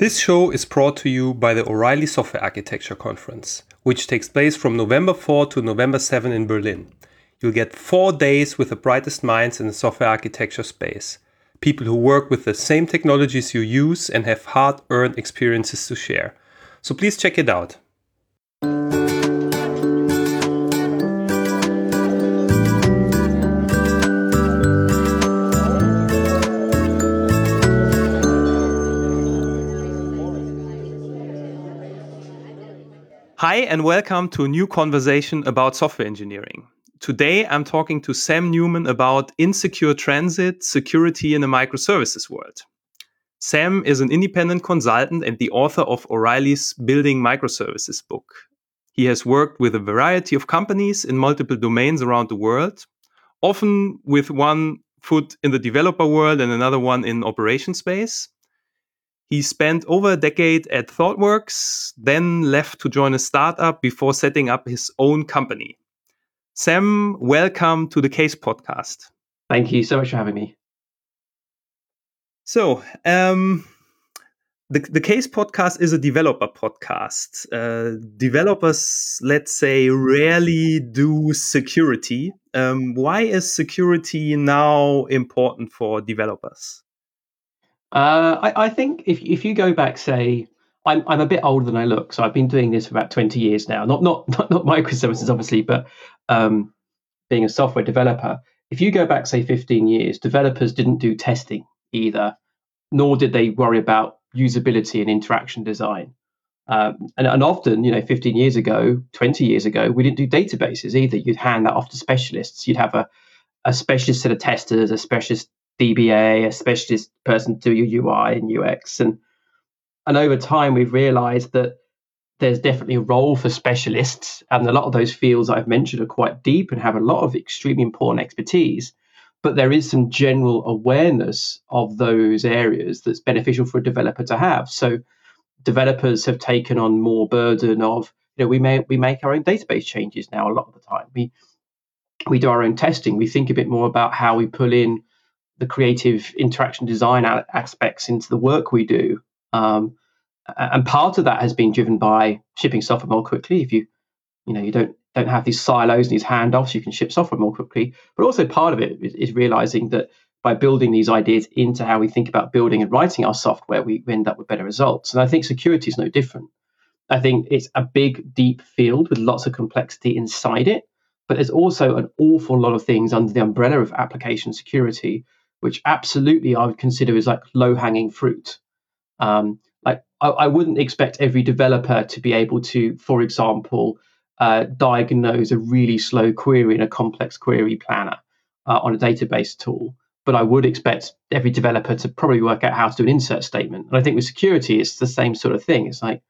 This show is brought to you by the O'Reilly Software Architecture Conference, which takes place from November 4 to November 7 in Berlin. You'll get four days with the brightest minds in the software architecture space. People who work with the same technologies you use and have hard earned experiences to share. So please check it out. Hi, and welcome to a new conversation about software engineering. Today, I'm talking to Sam Newman about insecure transit, security in the microservices world. Sam is an independent consultant and the author of O'Reilly's Building Microservices book. He has worked with a variety of companies in multiple domains around the world, often with one foot in the developer world and another one in operation space. He spent over a decade at ThoughtWorks, then left to join a startup before setting up his own company. Sam, welcome to the Case podcast. Thank you so much for having me. So, um, the, the Case podcast is a developer podcast. Uh, developers, let's say, rarely do security. Um, why is security now important for developers? Uh, I, I, think if if you go back, say, I'm I'm a bit older than I look, so I've been doing this for about 20 years now. Not not not, not microservices, obviously, but um, being a software developer. If you go back, say, 15 years, developers didn't do testing either, nor did they worry about usability and interaction design. Um, and, and often, you know, 15 years ago, 20 years ago, we didn't do databases either. You'd hand that off to specialists. You'd have a, a specialist set of testers, a specialist DBA, a specialist person to do your UI and UX. And and over time we've realized that there's definitely a role for specialists. And a lot of those fields I've mentioned are quite deep and have a lot of extremely important expertise. But there is some general awareness of those areas that's beneficial for a developer to have. So developers have taken on more burden of, you know, we may we make our own database changes now a lot of the time. We we do our own testing. We think a bit more about how we pull in the creative interaction design aspects into the work we do. Um, and part of that has been driven by shipping software more quickly. If you, you know, you don't don't have these silos and these handoffs, you can ship software more quickly. But also part of it is, is realizing that by building these ideas into how we think about building and writing our software, we end up with better results. And I think security is no different. I think it's a big, deep field with lots of complexity inside it, but there's also an awful lot of things under the umbrella of application security which absolutely I would consider is like low hanging fruit. Um, like I, I, wouldn't expect every developer to be able to, for example, uh, diagnose a really slow query in a complex query planner uh, on a database tool. But I would expect every developer to probably work out how to do an insert statement. And I think with security, it's the same sort of thing. It's like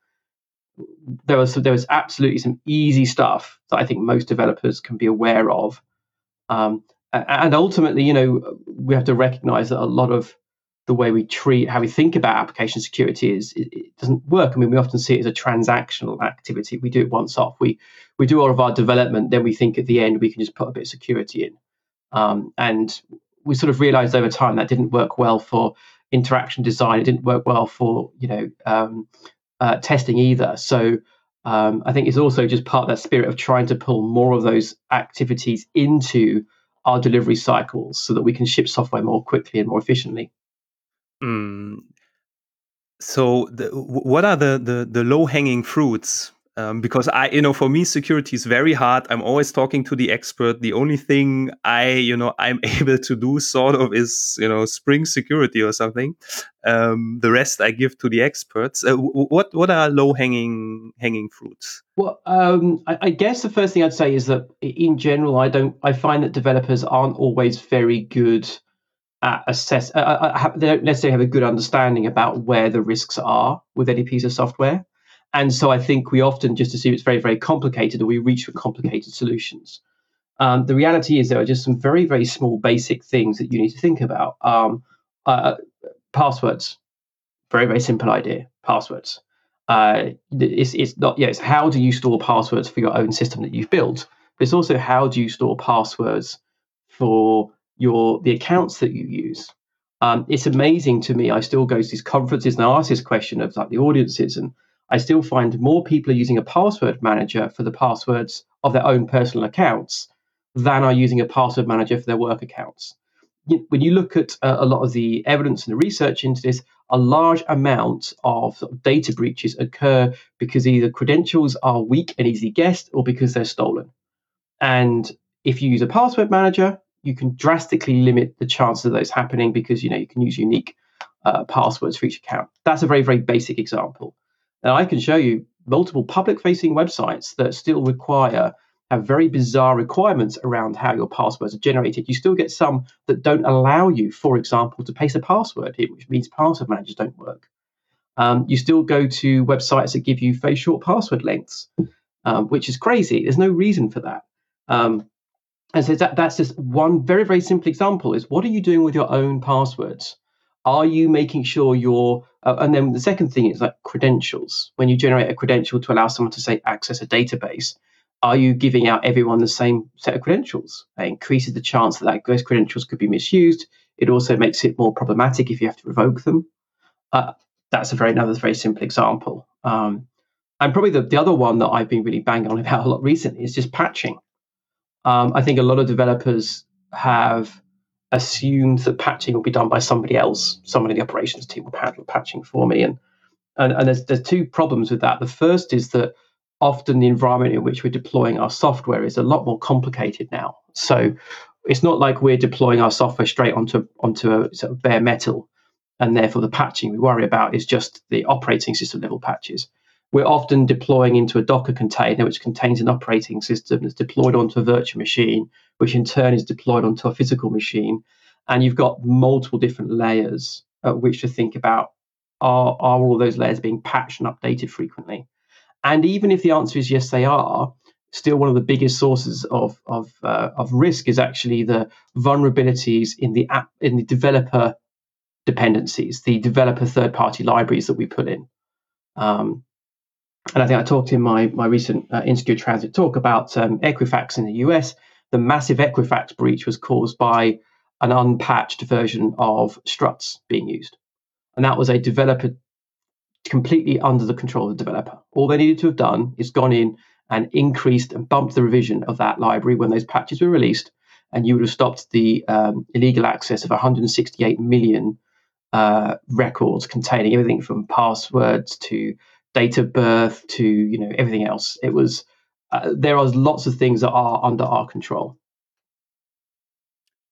there was there was absolutely some easy stuff that I think most developers can be aware of. Um, and ultimately, you know, we have to recognize that a lot of the way we treat, how we think about application security is it, it, doesn't work. I mean, we often see it as a transactional activity. We do it once off. We we do all of our development, then we think at the end we can just put a bit of security in. Um, and we sort of realized over time that didn't work well for interaction design. It didn't work well for you know um, uh, testing either. So um, I think it's also just part of that spirit of trying to pull more of those activities into our delivery cycles so that we can ship software more quickly and more efficiently. Mm. So, the, what are the, the, the low hanging fruits um, because I, you know, for me, security is very hard. I'm always talking to the expert. The only thing I, you know, I'm able to do sort of is, you know, Spring Security or something. Um, the rest I give to the experts. Uh, what what are low hanging hanging fruits? Well, um, I, I, guess the first thing I'd say is that in general, I don't. I find that developers aren't always very good at assess. Uh, uh they don't necessarily have a good understanding about where the risks are with any piece of software. And so I think we often just assume it's very, very complicated or we reach for complicated solutions. Um, the reality is there are just some very, very small basic things that you need to think about. Um, uh, passwords, very, very simple idea. Passwords. Uh, it's, it's not, yeah, how do you store passwords for your own system that you've built, but it's also how do you store passwords for your the accounts that you use. Um, it's amazing to me. I still go to these conferences and I ask this question of like the audiences, and I still find more people are using a password manager for the passwords of their own personal accounts than are using a password manager for their work accounts. When you look at uh, a lot of the evidence and the research into this, a large amount of, data breaches occur because either credentials are weak and easily guessed or because they're stolen. And if you use a password manager, you can drastically limit the chances of those happening because you know you can use unique uh, passwords for each account. That's a very very basic example. Now I can show you multiple public facing websites that still require have very bizarre requirements around how your passwords are generated. You still get some that don't allow you, for example, to paste a password in, which means password managers don't work. Um, you still go to websites that give you very short password lengths, um, which is crazy. There's no reason for that. Um, and so that, that's just one very, very simple example is what are you doing with your own passwords? Are you making sure you're, uh, and then the second thing is like credentials. When you generate a credential to allow someone to say access a database, are you giving out everyone the same set of credentials? It increases the chance that, that those credentials could be misused. It also makes it more problematic if you have to revoke them. Uh, that's a very another very simple example. Um, and probably the, the other one that I've been really banging on about a lot recently is just patching. Um, I think a lot of developers have assumed that patching will be done by somebody else. Someone in the operations team will handle patching for me. And, and, and there's, there's two problems with that. The first is that often the environment in which we're deploying our software is a lot more complicated now. So it's not like we're deploying our software straight onto onto a sort of bare metal, and therefore the patching we worry about is just the operating system level patches. We're often deploying into a Docker container, which contains an operating system that's deployed onto a virtual machine, which in turn is deployed onto a physical machine. And you've got multiple different layers at which to think about are, are all those layers being patched and updated frequently? And even if the answer is yes, they are, still one of the biggest sources of of, uh, of risk is actually the vulnerabilities in the app in the developer dependencies, the developer third party libraries that we put in. Um, and I think I talked in my my recent uh, Insecure Transit talk about um, Equifax in the US. The massive Equifax breach was caused by an unpatched version of struts being used, and that was a developer completely under the control of the developer. All they needed to have done is gone in and increased and bumped the revision of that library when those patches were released, and you would have stopped the um, illegal access of 168 million uh, records containing everything from passwords to date of birth to you know everything else. It was uh, there are lots of things that are under our control.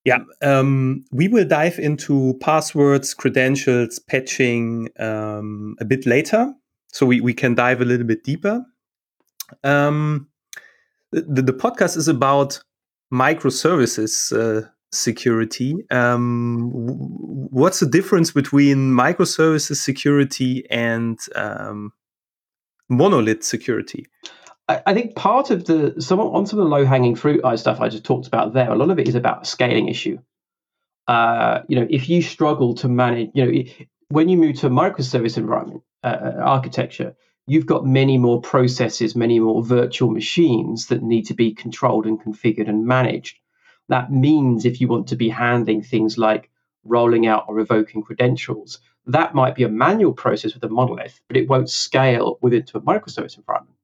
Yeah, um, we will dive into passwords, credentials, patching um, a bit later, so we, we can dive a little bit deeper. Um, the, the podcast is about microservices uh, security. Um, what's the difference between microservices security and um, monolith security? I, think part of the some on some of the low hanging fruit stuff I just talked about there, a lot of it is about a scaling issue. Uh, you know, if you struggle to manage, you know, when you move to a microservice environment uh, uh, architecture, you've got many more processes, many more virtual machines that need to be controlled and configured and managed. That means if you want to be handling things like rolling out or revoking credentials, that might be a manual process with a monolith, but it won't scale within to a microservice environment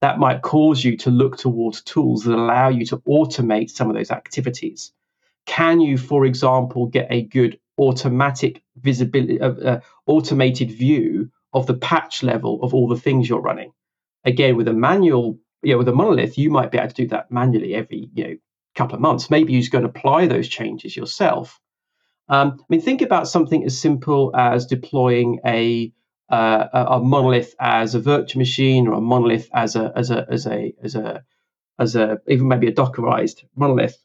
that might cause you to look towards tools that allow you to automate some of those activities. Can you, for example, get a good automatic visibility, uh, uh, automated view of the patch level of all the things you're running? Again, with a manual, you know, with a monolith, you might be able to do that manually every, you know, couple of months. Maybe you're going to apply those changes yourself. Um, I mean, think about something as simple as deploying a uh, a, monolith as a virtual machine or a monolith as a as a as a as a as a even maybe a dockerized monolith.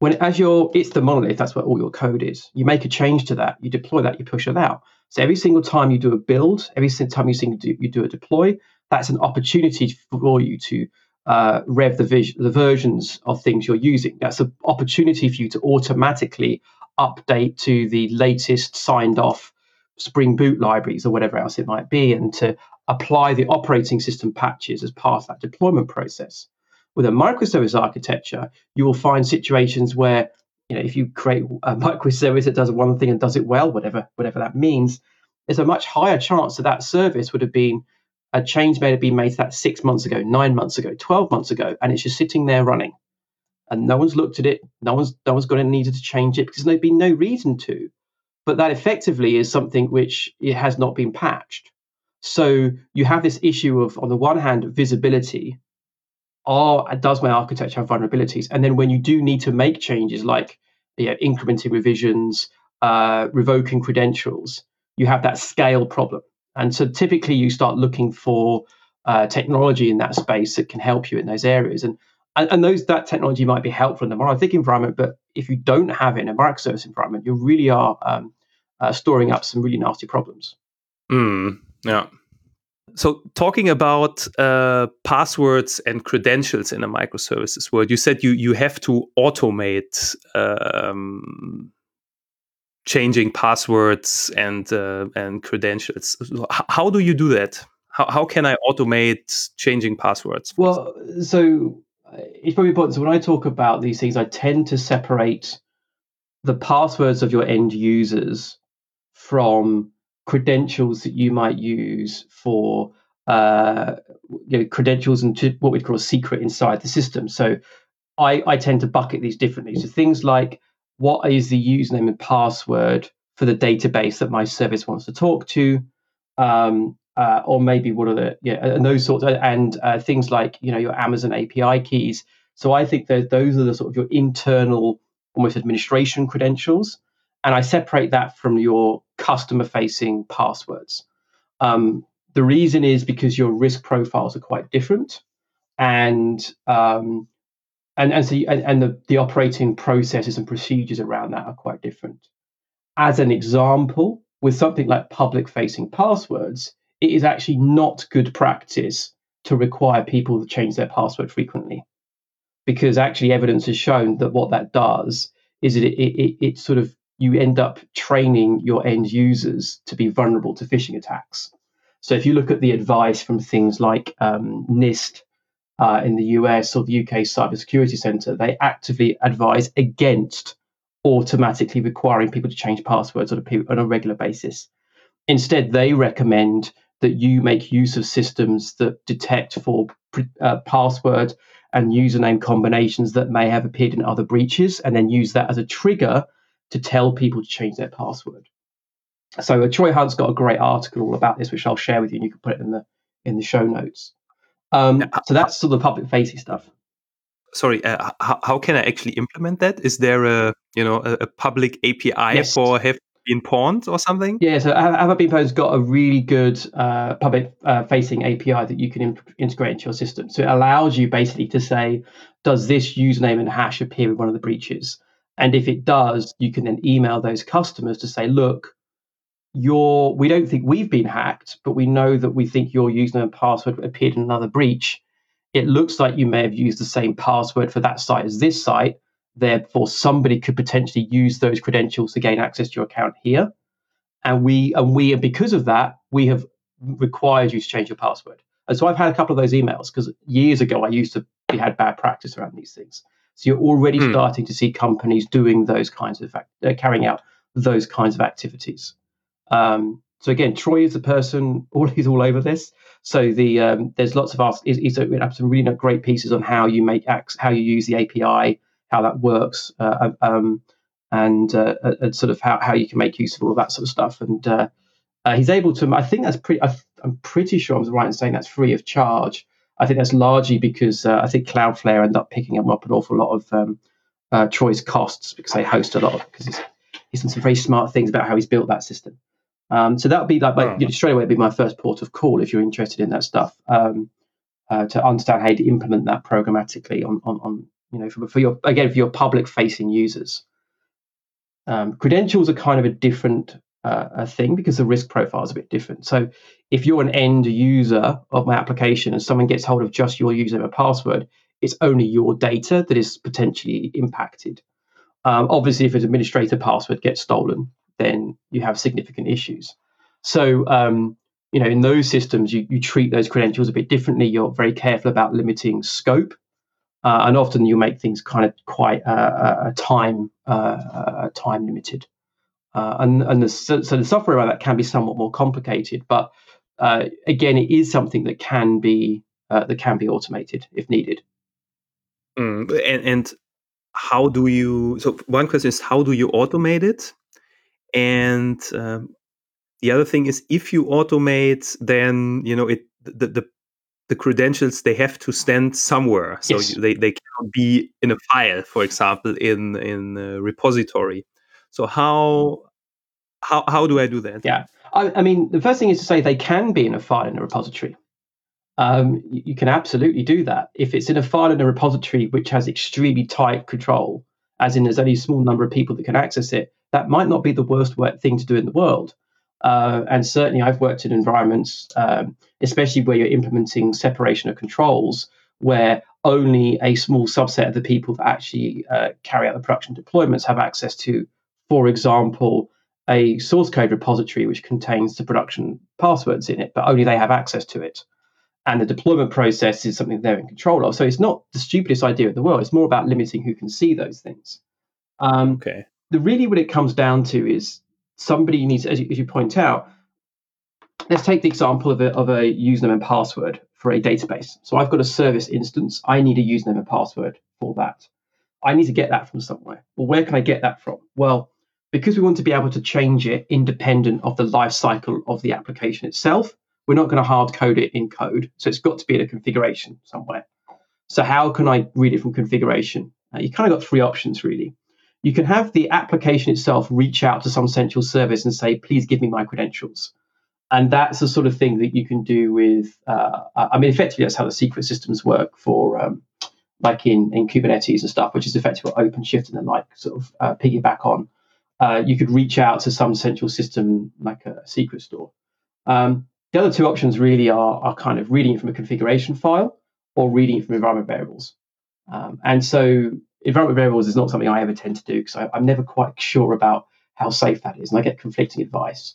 When as your it's the monolith that's where all your code is. You make a change to that you deploy that you push it out. So every single time you do a build every single time you do, you do a deploy that's an opportunity for you to uh, rev the, vis- the versions of things you're using. That's an opportunity for you to automatically update to the latest signed off Spring Boot libraries or whatever else it might be, and to apply the operating system patches as part of that deployment process. With a microservice architecture, you will find situations where you know, if you create a microservice that does one thing and does it well, whatever whatever that means, there's a much higher chance that that service would have been a change may have been made to that six months ago, nine months ago, twelve months ago, and it's just sitting there running, and no one's looked at it, no one's no one's going to needed to change it because there's been no reason to. But that effectively is something which it has not been patched. So you have this issue of, on the one hand, visibility. Are does my architecture have vulnerabilities? And then when you do need to make changes like you know, incrementing revisions, uh, revoking credentials, you have that scale problem. And so typically you start looking for uh, technology in that space that can help you in those areas. And, and, and those that technology might be helpful in the monolithic environment, but if you don't have it in a microservice environment, you really are um, uh, storing up some really nasty problems. Mm, yeah. So, talking about uh, passwords and credentials in a microservices world, you said you you have to automate um, changing passwords and uh, and credentials. How do you do that? How how can I automate changing passwords? Well, so it's probably important. So when I talk about these things, I tend to separate the passwords of your end users from credentials that you might use for uh, you know, credentials and what we'd call a secret inside the system. So I, I tend to bucket these differently. So things like what is the username and password for the database that my service wants to talk to, um, uh, or maybe what are the yeah, and those sorts of, and uh, things like you know your Amazon API keys. So I think that those are the sort of your internal almost administration credentials and I separate that from your customer facing passwords. Um, the reason is because your risk profiles are quite different, and um, and and so and, and the, the operating processes and procedures around that are quite different. As an example, with something like public facing passwords, it is actually not good practice to require people to change their password frequently, because actually evidence has shown that what that does is it it, it, it sort of you end up training your end users to be vulnerable to phishing attacks. So if you look at the advice from things like um, NIST uh, in the US or the UK Cybersecurity Center, they actively advise against automatically requiring people to change passwords on a, on a regular basis. Instead, they recommend that you make use of systems that detect for uh, password and username combinations that may have appeared in other breaches, and then use that as a trigger to tell people to change their password. So uh, Troy Hunt's got a great article all about this, which I'll share with you, and you can put it in the in the show notes. Um, so that's sort of the public facing stuff. Sorry, uh, how, how can I actually implement that? Is there a you know a, a public API yes. for have been pwned or something? Yeah, so have been pwned's got a really good uh, public uh, facing API that you can imp- integrate into your system. So it allows you basically to say, does this username and hash appear in one of the breaches? And if it does, you can then email those customers to say, look, your we don't think we've been hacked, but we know that we think your username and password appeared in another breach. It looks like you may have used the same password for that site as this site. Therefore, somebody could potentially use those credentials to gain access to your account here. And we and we and because of that, we have required you to change your password. And so I've had a couple of those emails because years ago I used to be had bad practice around these things. So you're already mm. starting to see companies doing those kinds of uh, carrying out those kinds of activities. Um, so again, Troy is a person, all he's all over this. So the um, there's lots of us. He's, he's some really great pieces on how you make acts, how you use the API, how that works, uh, um, and, uh, and sort of how, how you can make use of all of that sort of stuff. And uh, uh he's able to. I think that's pretty. I, am pretty sure I'm right in saying that's free of charge. I think that's largely because uh, I think Cloudflare end up picking up an awful lot of um, uh, Troy's costs because they host a lot of because he's, he's done some very smart things about how he's built that system. Um, so that would be like, like you know, straight away be my first port of call if you're interested in that stuff um, uh, to understand how to implement that programmatically on, on, on you know for, for your again for your public facing users. Um, credentials are kind of a different uh, a thing because the risk profile is a bit different. So if you're an end user of my application and someone gets hold of just your username and password, it's only your data that is potentially impacted. Um, obviously, if an administrator password gets stolen, then you have significant issues. So, um, you know, in those systems, you, you treat those credentials a bit differently. You're very careful about limiting scope. Uh, and often you make things kind of quite uh, uh time uh, time limited. and and the, so the software around that can be somewhat more complicated, but again, it is something that can be that can be automated if needed. Mm, and, and how do you? So one question is how do you automate it, and um, the other thing is if you automate, then you know it the, the the credentials they have to stand somewhere. So yes. they, they cannot be in a file for example in in a repository. So how how how do i do that? Yeah. I, I mean the first thing is to say they can be in a file in a repository. Um, you, you, can absolutely do that. If it's in a file in a repository which has extremely tight control as in there's only a small number of people that can access it that might not be the worst thing to do in the world uh, and certainly, I've worked in environments, um, especially where you're implementing separation of controls, where only a small subset of the people that actually uh, carry out the production deployments have access to, for example, a source code repository which contains the production passwords in it, but only they have access to it. And the deployment process is something they're in control of. So it's not the stupidest idea in the world. It's more about limiting who can see those things. Um, okay. The really what it comes down to is somebody needs, as you, as you point out, let's take the example of a, of a username and password for a database. So I've got a service instance. I need a username and password for that. I need to get that from somewhere. Well, where can I get that from? Well, because we want to be able to change it independent of the life cycle of the application itself, we're not going to hard code it in code. So it's got to be in a configuration somewhere. So how can I read it from configuration? Uh, you kind of got three options really you can have the application itself reach out to some central service and say, please give me my credentials. And that's the sort of thing that you can do with, uh, I mean, effectively, that's how the secret systems work for, um, like in, in Kubernetes and stuff, which is effectively what OpenShift and the like sort of uh, piggyback on. Uh, you could reach out to some central system like a secret store. Um, the other two options really are, are kind of reading from a configuration file or reading from environment variables. Um, and so environment variables is not something I ever tend to do because I'm never quite sure about how safe that is, and I get conflicting advice.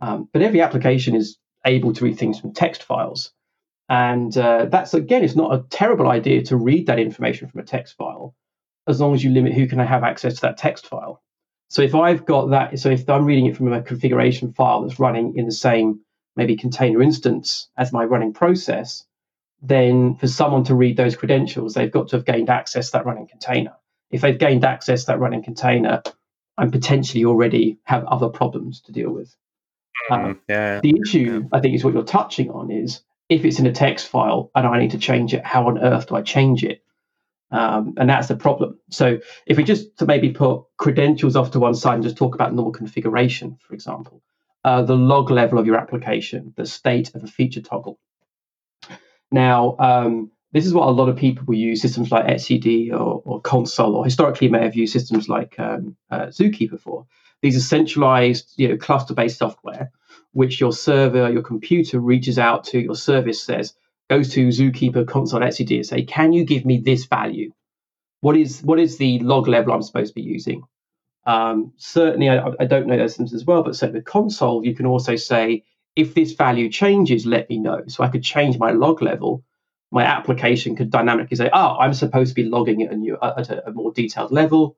Um, but every application is able to read things from text files, and uh, that's again, it's not a terrible idea to read that information from a text file, as long as you limit who can have access to that text file. So if I've got that, so if I'm reading it from a configuration file that's running in the same maybe container instance as my running process, then for someone to read those credentials, they've got to have gained access to that running container. If they've gained access to that running container, I'm potentially already have other problems to deal with. Mm, um, yeah. The issue, yeah. I think, is what you're touching on is if it's in a text file and I need to change it, how on earth do I change it? Um, and that's the problem. So if we just to maybe put credentials off to one side and just talk about normal configuration, for example, uh, the log level of your application, the state of a feature toggle, now, um, this is what a lot of people will use systems like etcd or, or Consul, or historically may have used systems like um, uh, Zookeeper for. These are centralized, you know, cluster-based software, which your server, your computer reaches out to your service, says, goes to Zookeeper, Consul etcd, and say, can you give me this value? What is what is the log level I'm supposed to be using? Um, certainly, I, I, don't know those systems as well, but certainly with Consul, you can also say, if this value changes, let me know. So I could change my log level. My application could dynamically say, oh, I'm supposed to be logging at a, new, at a, a more detailed level.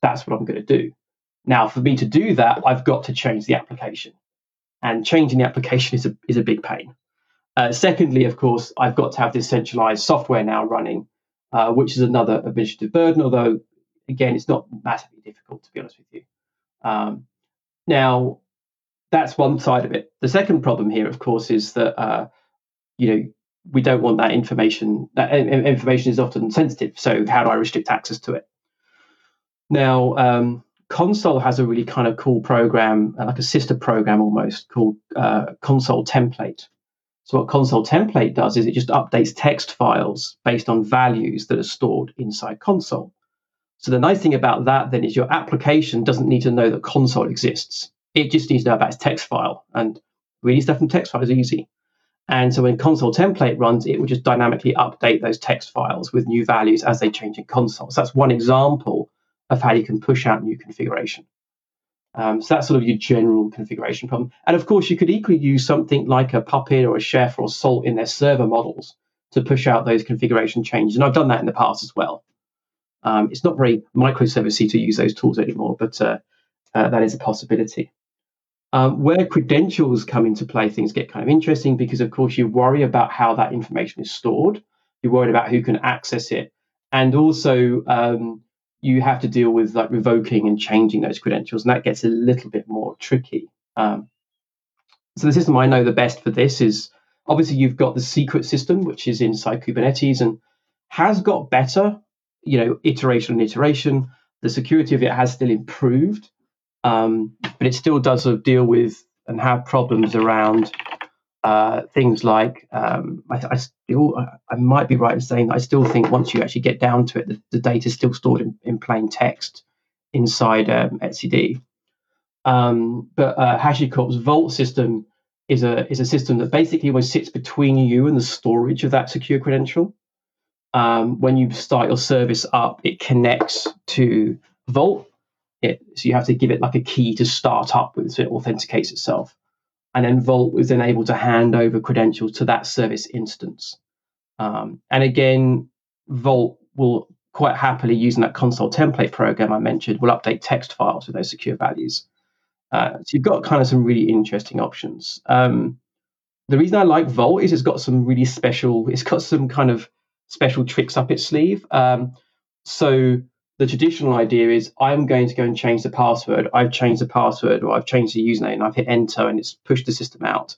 That's what I'm going to do. Now, for me to do that, I've got to change the application. And changing the application is a, is a big pain. Uh, secondly, of course, I've got to have this centralized software now running, uh, which is another administrative burden, although, again, it's not massively difficult, to be honest with you. Um, now, that's one side of it. The second problem here, of course, is that uh, you know we don't want that information. That information is often sensitive. So how do I restrict access to it? Now, um, Consul has a really kind of cool program, uh, like a sister program almost, called uh, Consul Template. So what Consul Template does is it just updates text files based on values that are stored inside Consul. So the nice thing about that then is your application doesn't need to know that Consul exists. It just needs to know about its text file. And reading stuff from text file is easy. And so when Consul Template runs, it will just dynamically update those text files with new values as they change in Consul. So that's one example of how you can push out new configuration. Um, so that's sort of your general configuration problem. And of course, you could equally use something like a Puppet or a Chef or Salt in their server models to push out those configuration changes. And I've done that in the past as well. Um, it's not very microservicey to use those tools anymore, but uh, uh, that is a possibility. Um, where credentials come into play, things get kind of interesting because, of course, you worry about how that information is stored. You're worried about who can access it, and also um, you have to deal with like revoking and changing those credentials, and that gets a little bit more tricky. Um, so the system I know the best for this is obviously you've got the secret system, which is inside Kubernetes and has got better, you know, iteration and iteration. The security of it has still improved, um, but it still does sort of deal with and have problems around uh, things like um, I, I, still I might be right in saying I still think once you actually get down to it, the, the data is still stored in, in plain text inside um, etcd. Um, but uh, HashiCorp's Vault system is a is a system that basically almost sits between you and the storage of that secure credential. Um, when you start your service up, it connects to Vault. It, so you have to give it like a key to start up with, so it authenticates itself and then Vault was then able to hand over credentials to that service instance. Um, and again, Vault will quite happily, using that Consul Template program I mentioned, will update text files with those secure values. Uh, so you've got kind of some really interesting options. Um, the reason I like Vault is it's got some really special, it's got some kind of special tricks up its sleeve. Um, so the traditional idea is I'm going to go and change the password. I've changed the password or I've changed the username and I've hit enter and it's pushed the system out.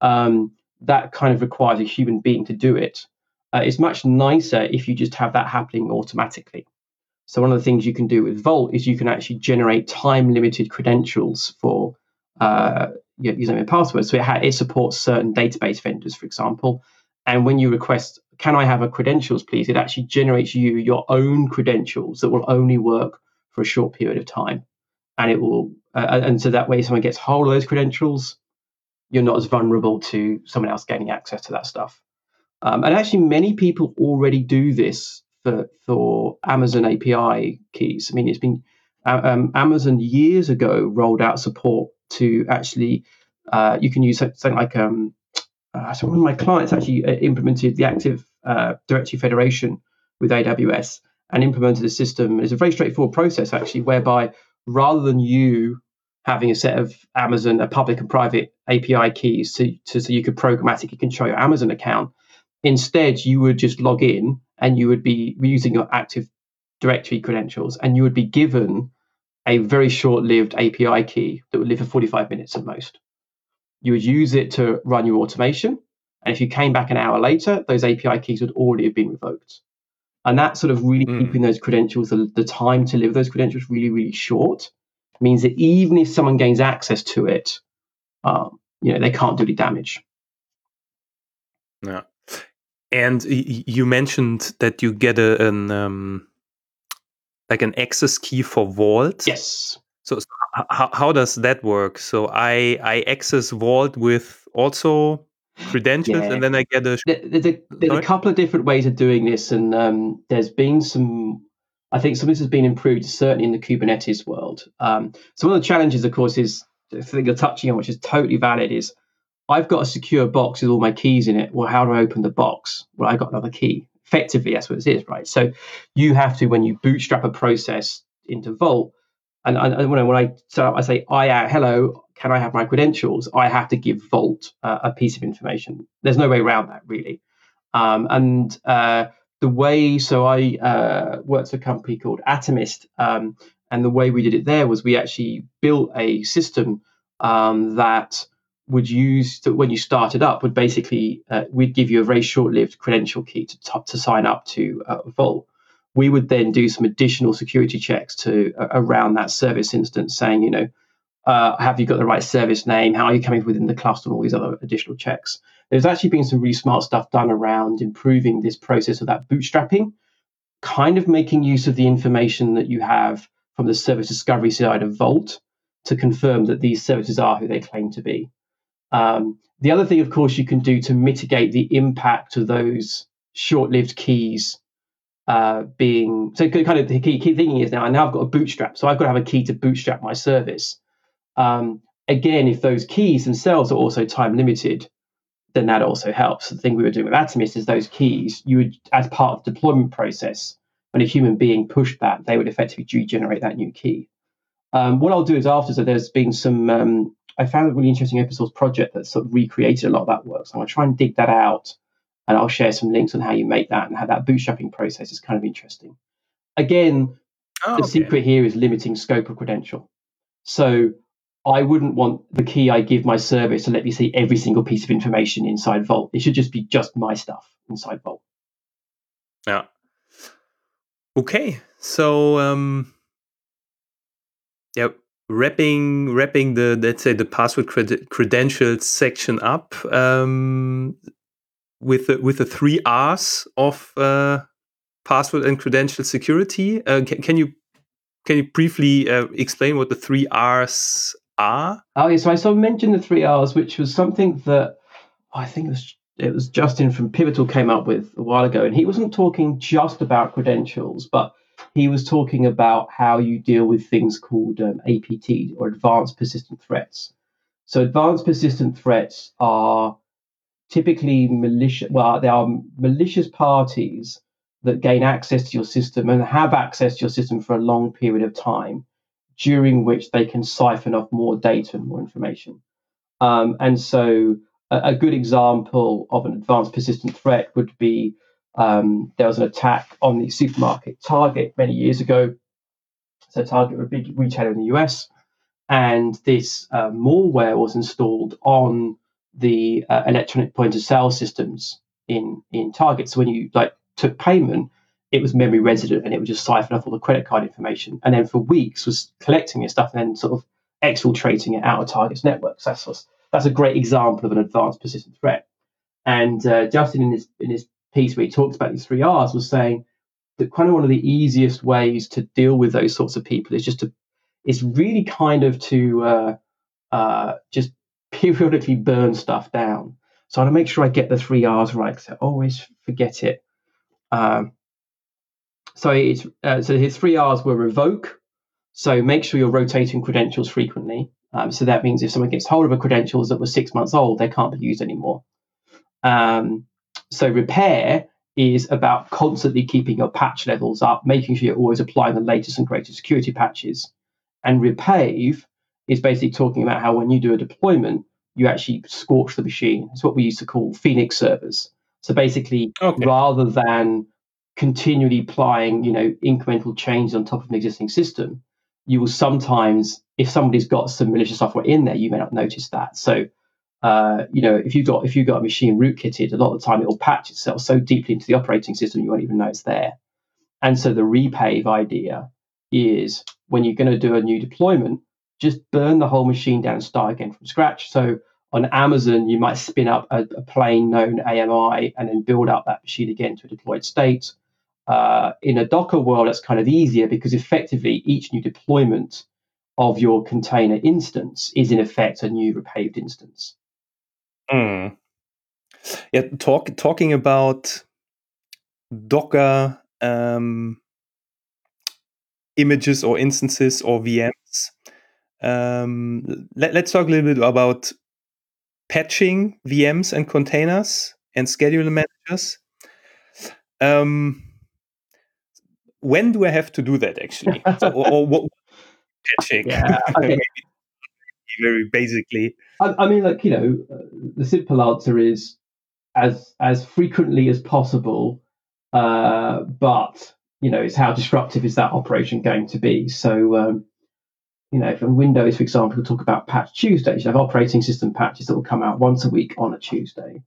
Um, that kind of requires a human being to do it. Uh, it's much nicer if you just have that happening automatically. So one of the things you can do with Vault is you can actually generate time limited credentials for uh, your username and password. So it, ha- it supports certain database vendors, for example. And when you request can I have a credentials, please? It actually generates you your own credentials that will only work for a short period of time. And it will, uh, and so that way, someone gets hold of those credentials, you're not as vulnerable to someone else gaining access to that stuff. Um, and actually, many people already do this for, for Amazon API keys. I mean, it's been uh, um, Amazon years ago rolled out support to actually, uh, you can use something like um, uh, so one of my clients actually uh, implemented the Active uh, Directory Federation with AWS and implemented a system. It's a very straightforward process actually, whereby rather than you having a set of Amazon a public and private API keys to, to so you could programmatically control your Amazon account, instead you would just log in and you would be using your Active Directory credentials and you would be given a very short-lived API key that would live for 45 minutes at most. You would use it to run your automation. And if you came back an hour later, those API keys would already have been revoked. And that sort of really mm. keeping those credentials, the, the time to live those credentials really, really short means that even if someone gains access to it, um, you know, they can't do any damage. Yeah. And you mentioned that you get a, an um, like an access key for Vault. Yes. So, so how, how does that work? So I I access Vault with also credentials, yeah. and then I get a. There's, a, there's a, couple of different ways of doing this, and um, there's been some. I think some of this has been improved, certainly in the Kubernetes world. Um, so one of the challenges, of course, is the thing you're touching on, which is totally valid, is I've got a secure box with all my keys in it. Well, how do I open the box? Well, I got another key. Effectively, that's what it is, right? So you have to, when you bootstrap a process into Vault, and, and when I, when I so I say I uh, hello, can I have my credentials? I have to give Vault uh, a piece of information. There's no way around that really. Um, and uh, the way so I uh, worked for a company called Atomist, um, and the way we did it there was we actually built a system um, that would use to, when you started up would basically uh, we'd give you a very short-lived credential key to, t- to sign up to uh, Vault we would then do some additional security checks to around that service instance, saying, you know, uh, have you got the right service name? How are you coming within the cluster? All these other additional checks. There's actually been some really smart stuff done around improving this process of that bootstrapping, kind of making use of the information that you have from the service discovery side of Vault to confirm that these services are who they claim to be. Um, the other thing, of course, you can do to mitigate the impact of those short-lived keys uh, being so kind of the key, key thing is now, now I've got a bootstrap, so I've got to have a key to bootstrap my service. Um, again, if those keys themselves are also time limited, then that also helps. The thing we were doing with Atomist is those keys, you would, as part of the deployment process, when a human being pushed that, they would effectively regenerate that new key. Um, what I'll do is after, so there's been some, um, I found a really interesting open source project that sort of recreated a lot of that work. So I'm going to try and dig that out and I'll share some links on how you make that and how that bootstrapping process is kind of interesting. Again, oh, the okay. secret here is limiting scope of credential. So I wouldn't want the key I give my service to let me see every single piece of information inside Vault. It should just be just my stuff inside Vault. Yeah. Okay. So um yeah, wrapping wrapping the let's say the password cred- credentials section up um with the, with the three R's of uh, password and credential security. Uh, can, can, you can you briefly uh, explain what the three R's are? Oh, yeah. So I sort of mentioned the three R's, which was something that oh, I think it was it was Justin from Pivotal came up with a while ago, and he wasn't talking just about credentials, but he was talking about how you deal with things called um, APT or advanced persistent threats. So advanced persistent threats are typically malicious. Well, there are malicious parties that gain access to your system and have access to your system for a long period of time, during which they can siphon off more data and more information. Um, and so, a, a, good example of an advanced persistent threat would be um, there was an attack on the supermarket Target many years ago. So, Target were a big retailer in the US, and this uh, malware was installed on the uh, electronic point of sale systems in in Target. So when you like took payment, it was memory resident and it would just siphon off all the credit card information. And then for weeks was collecting your stuff and then sort of exfiltrating it out of Target's network. So that's that's a great example of an advanced persistent threat. And uh, Justin in his in his piece where he talked about these three R's was saying that kind of one of the easiest ways to deal with those sorts of people is just to it's really kind of to uh, uh, just periodically burn stuff down. So I want to make sure I get the three R's right because I always forget it. Um, so it's uh, so his three R's were revoke. So make sure you're rotating credentials frequently. Um, so that means if someone gets hold of a credentials that was six months old, they can't be used anymore. Um, so repair is about constantly keeping your patch levels up, making sure you're always applying the latest and greatest security patches. And repave is basically talking about how when you do a deployment, you actually scorch the machine. It's what we used to call Phoenix servers. So basically, okay. rather than continually applying, you know, incremental change on top of an existing system, you will sometimes, if somebody's got some malicious software in there, you may not notice that. So, uh, you know, if you got if you got a machine rootkitted, a lot of the time it will patch itself so deeply into the operating system you won't even know it's there. And so the repave idea is when you're going to do a new deployment, just burn the whole machine down and start again from scratch. So on Amazon, you might spin up a, a plain known AMI and then build up that machine again to a deployed state. Uh, in a Docker world, that's kind of easier because effectively each new deployment of your container instance is in effect a new repaved instance. Mm. Yeah, talk, talking about Docker um, images or instances or VMs um, let, us talk a little bit about patching VMs and containers and scheduler managers. Um, when do I have to do that actually? so, or, or, what patching? Yeah, okay. very basically. I, I, mean, like you know, uh, the simple answer is as as frequently as possible. Uh, but you know, it's how disruptive is that operation going to be? So um, you know, from Windows, for example, we'll talk about Patch Tuesdays. You have operating system patches that will come out once a week on a Tuesday.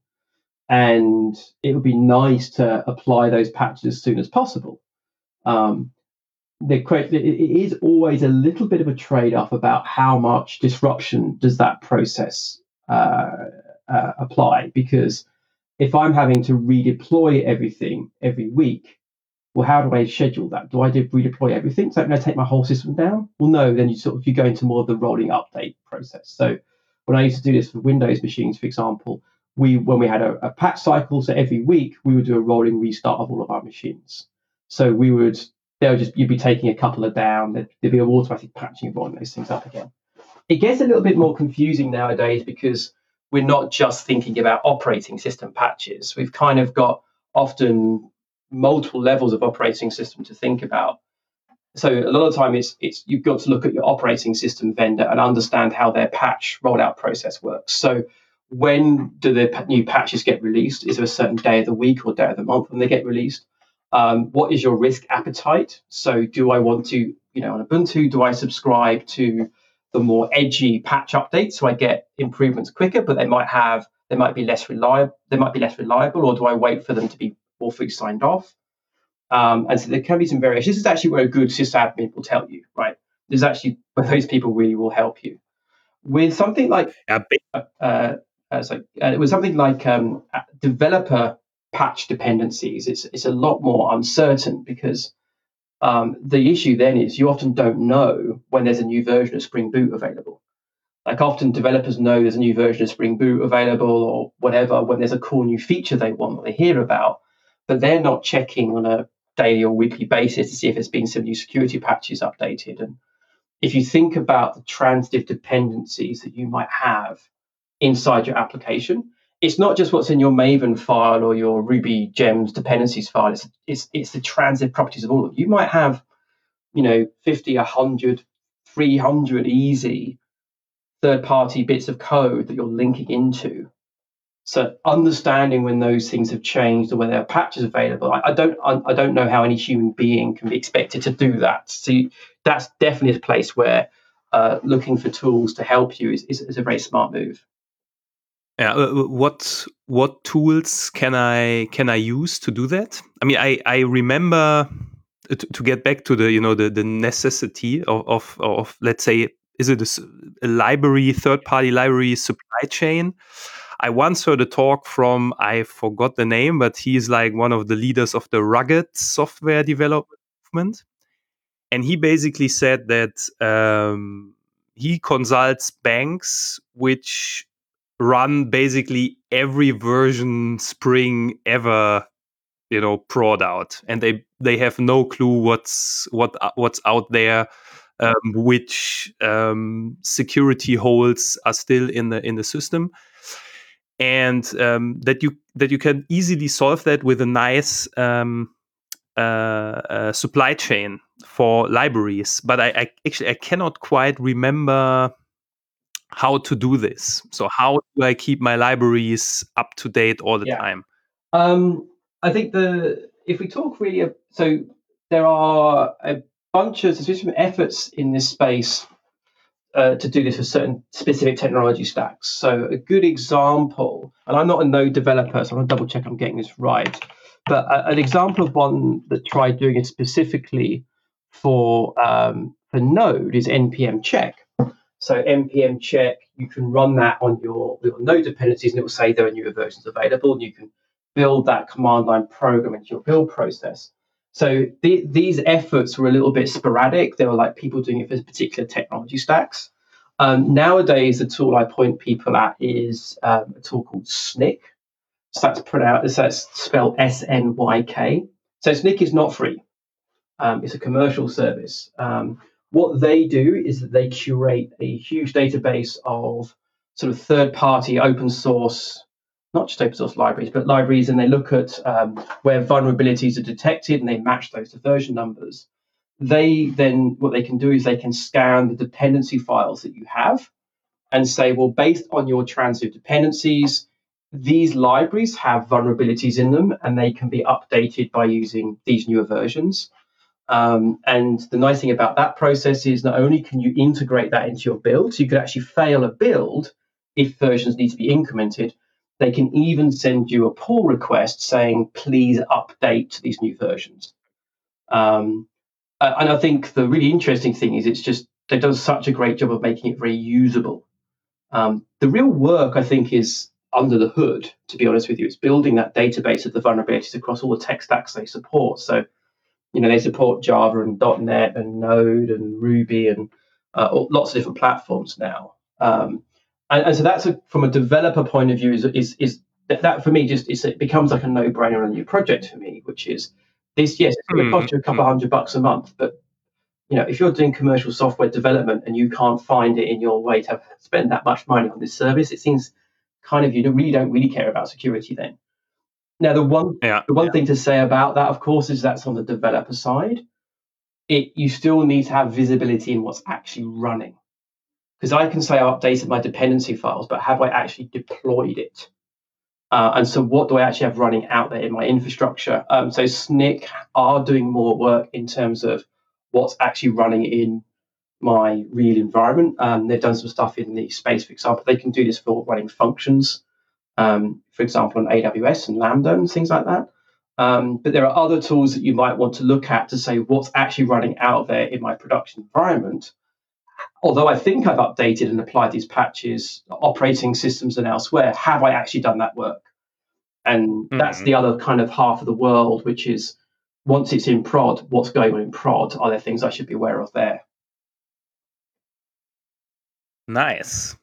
And it would be nice to apply those patches as soon as possible. Um, the, it is always a little bit of a trade off about how much disruption does that process uh, uh, apply. Because if I'm having to redeploy everything every week, well, how do I schedule that? Do I do redeploy everything? So I'm going to take my whole system down? Well, no. Then you sort of you go into more of the rolling update process. So when I used to do this for Windows machines, for example, we when we had a, a patch cycle, so every week we would do a rolling restart of all of our machines. So we would they'll just you'd be taking a couple of down, there'd, there'd be a automatic patching of rolling those things up again. It gets a little bit more confusing nowadays because we're not just thinking about operating system patches. We've kind of got often multiple levels of operating system to think about. So a lot of time, it's it's you've got to look at your operating system vendor and understand how their patch rollout process works. So when do the new patches get released? Is there a certain day of the week or day of the month when they get released? Um, what is your risk appetite? So do I want to, you know, on Ubuntu, do I subscribe to the more edgy patch updates so I get improvements quicker, but they might have they might be less reliable. They might be less reliable, or do I wait for them to be more fully signed off? Um, and so there can be some variation. This is actually where a good sysadmin will tell you, right? This is actually where those people really will help you. With something like uh, uh, uh, uh, with something like um, developer patch dependencies, it's it's a lot more uncertain because um, the issue then is you often don't know when there's a new version of Spring Boot available. Like often developers know there's a new version of Spring Boot available or whatever when there's a cool new feature they want or they hear about, but they're not checking on a daily or weekly basis to see if there's been some new security patches updated. And if you think about the transitive dependencies that you might have inside your application, it's not just what's in your Maven file or your Ruby gems dependencies file. It's it's it's the transitive properties of all of them. You might have, you know, 50, 100, 300 easy third-party bits of code that you're linking into. So understanding when those things have changed or when there are patches available, I, I don't I, I, don't know how any human being can be expected to do that. So that's definitely a place where uh, looking for tools to help you is, is, is a very smart move. Yeah, uh, uh, what what tools can I can I use to do that? I mean, I I remember uh, to, to get back to the you know the the necessity of of, of let's say is it a, a library third party library supply chain. I once heard a talk from I forgot the name, but he's like one of the leaders of the rugged software development movement, and he basically said that um, he consults banks which run basically every version Spring ever, you know, prod out, and they they have no clue what's what uh, what's out there, um, which um, security holes are still in the in the system, and um, that you that you can easily solve that with a nice um, uh, uh, supply chain for libraries. But I, I actually I cannot quite remember how to do this. So how do I keep my libraries up to date all the yeah. time? Um, I think the if we talk really, so there are a bunch of some efforts in this space uh, to do this for certain specific technology stacks. So a good example, and I'm not a Node developer, so I'm gonna double check I'm getting this right. But a, an example of one that tried doing it specifically for um, for Node is npm check. So npm check, you can run that on your, your node dependencies and it will say there are newer versions available and you can build that command line program into your build process. So the, these efforts were a little bit sporadic. They were like people doing it for particular technology stacks. Um, nowadays, the tool I point people at is um, a tool called Snyk. So that's put pronounced, that's spelled S N Y K. So Snyk is not free. Um, it's a commercial service. What they do is that they curate a huge database of sort of third party open source, not just open source libraries, but libraries, and they look at um, where vulnerabilities are detected and they match those to version numbers. They then, what they can do is they can scan the dependency files that you have and say, well, based on your transitive dependencies, these libraries have vulnerabilities in them and they can be updated by using these newer versions. Um, and the nice thing about that process is not only can you integrate that into your build, so you could actually fail a build if versions need to be incremented. They can even send you a pull request saying, please update these new versions. Um, and I think the really interesting thing is it's just, they do such a great job of making it very usable. Um, the real work, I think, is under the hood, to be honest with you. It's building that database of the vulnerabilities across all the tech stacks they support. So you know, they support Java and .NET and Node and Ruby and uh, lots of different platforms now. Um, and, and, so that's a, from a developer point of view is is, is that, that for me just it becomes like a no brainer on a new project for me, which is this. Yes, it's going to cost you a couple mm. hundred bucks a month, but you know, if you're doing commercial software development and you can't find it in your way to spend that much money on this service, it seems kind of you really don't really care about security then. Now, the one yeah, the one yeah. thing to say about that, of course, is that's on the developer side. It you still need to have visibility in what's actually running, because I can say I updated my dependency files, but have I actually deployed it? Uh, and so, what do I actually have running out there in my infrastructure? Um, so, Snyk are doing more work in terms of what's actually running in my real environment. Um, they've done some stuff in the space, for example. They can do this for running functions, um, for example, on AWS and Lambda and things like that. Um, but there are other tools that you might want to look at to say what's actually running out there in my production environment. Although I think I've updated and applied these patches, operating systems and elsewhere, have I actually done that work? And mm-hmm. that's the other kind of half of the world, which is once it's in prod, what's going on in prod? Are there things I should be aware of there? Nice.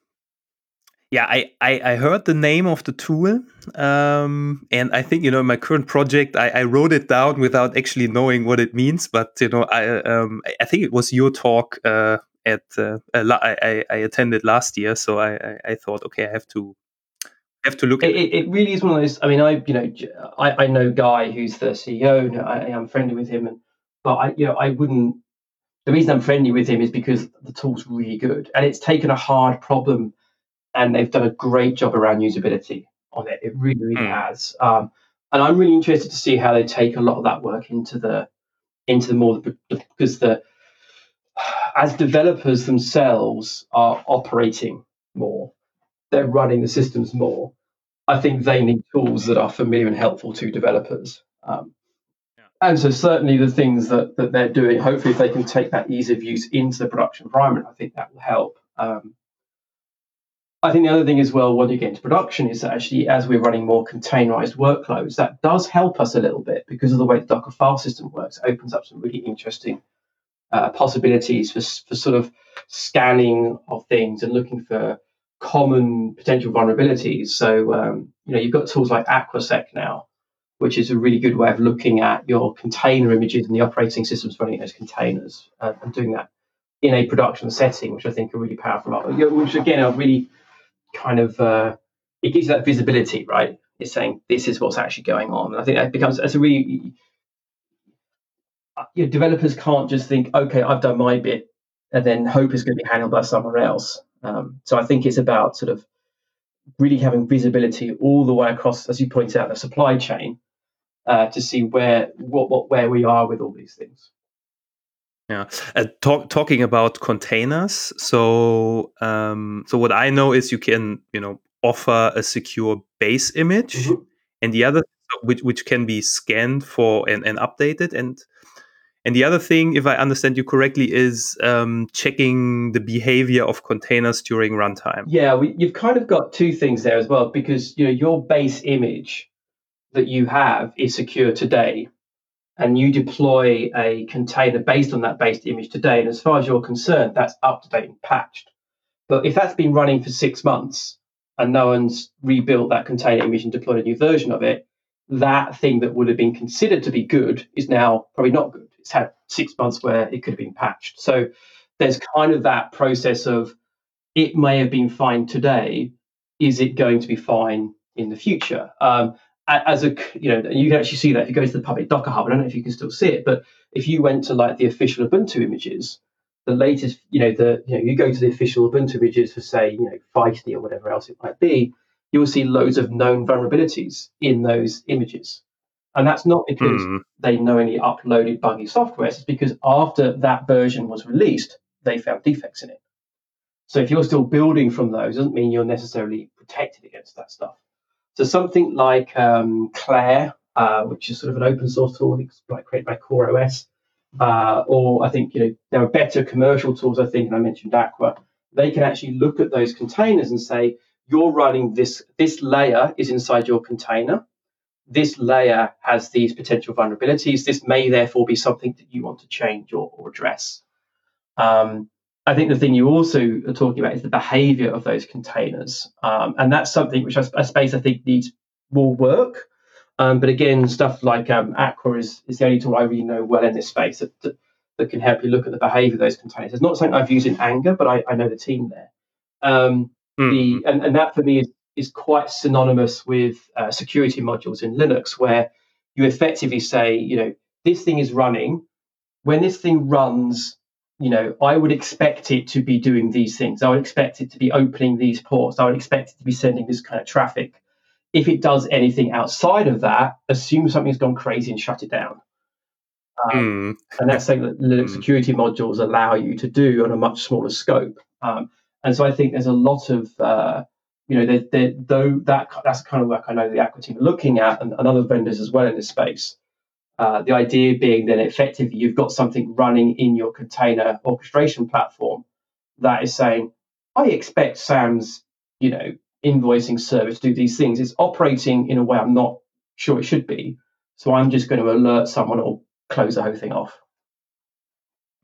Yeah, I, I, I heard the name of the tool, um, and I think you know in my current project I, I wrote it down without actually knowing what it means. But you know, I um, I think it was your talk uh, at uh, I, I attended last year, so I, I, I thought, okay, I have to have to look it, it, it. really is one of those. I mean, I you know I, I know Guy who's the CEO. and I, am friendly with him, and but I you know I wouldn't the reason I'm friendly with him is because the tool's really good and it's taken a hard problem and they've done a great job around usability on it. It really, really mm. has. Um, and I'm really interested to see how they take a lot of that work into the into the more because the as developers themselves are operating more, they're running the systems more. I think they need tools that are familiar and helpful to developers. Um, and so certainly the things that, that they're doing, hopefully if they can take that ease of use into the production environment, I think that will help. Um, I think the other thing as well, when you get into production, is that actually as we're running more containerized workloads, that does help us a little bit because of the way the Docker file system works. It opens up some really interesting uh, possibilities for, for sort of scanning of things and looking for common potential vulnerabilities. So, um, you know, you've got tools like Aquasec now, which is a really good way of looking at your container images and the operating systems running those containers uh, and doing that in a production setting, which I think are really powerful. Which again are really kind of uh, it gives you that visibility, right? It's saying this is what's actually going on. And I think that becomes as a really your developers can't just think, okay, I've done my bit, and then hope is going to be handled by someone else. Um, so I think it's about sort of really having visibility all the way across, as you pointed out, the supply chain uh, to see where what, what where we are with all these things. Yeah, uh, talk, talking about containers. So, um, so what I know is you can, you know, offer a secure base image, mm-hmm. and the other which which can be scanned for and, and updated, and and the other thing, if I understand you correctly, is um, checking the behavior of containers during runtime. Yeah, we, you've kind of got two things there as well, because you know your base image that you have is secure today, and you deploy a container based on that base image today, and as far as you're concerned, that's up to date and patched. But if that's been running for six months and no one's rebuilt that container image and deployed a new version of it, that thing that would have been considered to be good is now probably not good. It's had six months where it could have been patched. So there's kind of that process of it may have been fine today. Is it going to be fine in the future? Um, as a you know you can actually see that if you go to the public docker hub i don't know if you can still see it but if you went to like the official ubuntu images the latest you know the you know you go to the official ubuntu images for say you know feisty or whatever else it might be you will see loads of known vulnerabilities in those images. And that's not because mm. they knowingly uploaded buggy software it's because after that version was released they found defects in it. So if you're still building from those doesn't mean you're necessarily protected against that stuff so something like um, Clair, uh, which is sort of an open source tool, like created by CoreOS, uh, or I think you know there are better commercial tools. I think, and I mentioned Aqua. They can actually look at those containers and say, you're running this. This layer is inside your container. This layer has these potential vulnerabilities. This may therefore be something that you want to change or, or address. Um, I think the thing you also are talking about is the behavior of those containers. Um, and that's something which I space I think needs more work. Um, but again, stuff like um, Aqua is, is the only tool I really know well in this space that, that, that, can help you look at the behavior of those containers. It's not something I've used in anger, but I, I know the team there. Um, mm. the, and, and that for me is is quite synonymous with uh, security modules in Linux, where you effectively say, you know, this thing is running. When this thing runs, you know, I would expect it to be doing these things. I would expect it to be opening these ports. I would expect it to be sending this kind of traffic. If it does anything outside of that, assume something's gone crazy and shut it down. Um, mm. And that's something that Linux mm. security modules allow you to do on a much smaller scope. Um, and so I think there's a lot of, uh, you know, there, there, though that that's kind of work I know the Aqua team are looking at, and, and other vendors as well in this space. Uh, the idea being that effectively you've got something running in your container orchestration platform that is saying, I expect Sam's, you know, invoicing service to do these things. It's operating in a way I'm not sure it should be. So I'm just going to alert someone or close the whole thing off.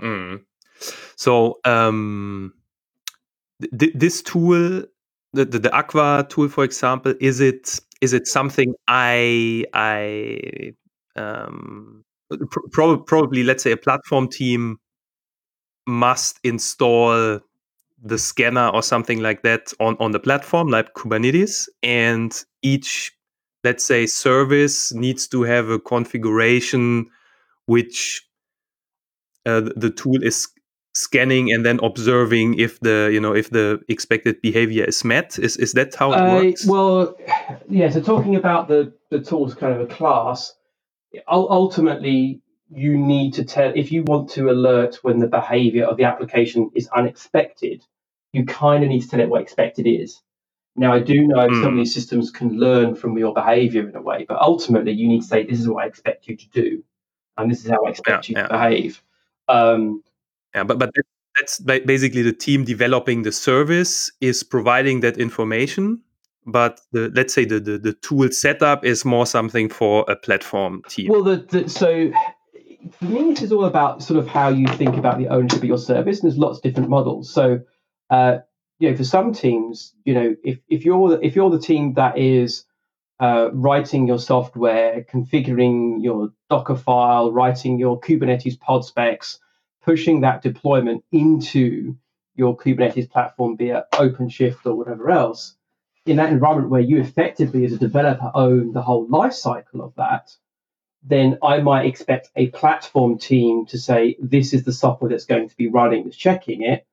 Mm. So um, th- this tool, the, the, the Aqua tool, for example, is it is it something I I um, pro- probably let's say a platform team must install the scanner or something like that on, on the platform like Kubernetes and each let's say service needs to have a configuration which uh, the tool is scanning and then observing if the you know if the expected behavior is met. Is is that how it uh, works? well yeah so talking about the the tools kind of a class ultimately you need to tell if you want to alert when the behavior of the application is unexpected you kind of need to tell it what expected is now i do know mm. some of hmm. these systems can learn from your behavior in a way but ultimately you need to say this is what i expect you to do and this is how I expect yeah, you to behave. Um, yeah, but but that's basically the team developing the service is providing that information. But the, let's say the, the, the tool setup is more something for a platform team. Well, the, the, so for me, this is all about sort of how you think about the ownership of your service. And there's lots of different models. So, uh, you know, for some teams, you know, if, if you're the, if you're the team that is uh, writing your software, configuring your Docker file, writing your Kubernetes pod specs, pushing that deployment into your Kubernetes platform, via OpenShift or whatever else, in that environment where you effectively, as a developer, own the whole life cycle of that, then I might expect a platform team to say, this is the software that's going to be running, that's checking it.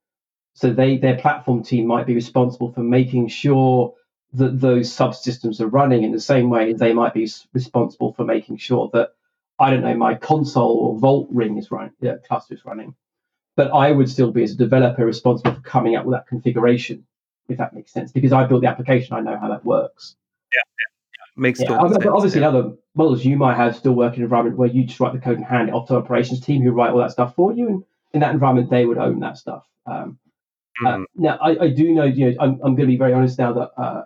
So they their platform team might be responsible for making sure that those subsystems are running in the same way they might be responsible for making sure that I don't know my Consul or Vault ring is running, yeah, cluster is running, but I would still be as a developer responsible for coming up with that configuration, if that makes sense, because I built the application, I know how that works. Yeah, makes yeah. sense. Obviously, yeah. other models, you might have still work in an environment where you just write the code and hand it off to operations team who write all that stuff for you, and in that environment, they would own that stuff. Um, mm. now, I, I, do know, you know, I'm, I'm going to be very honest now that. Uh,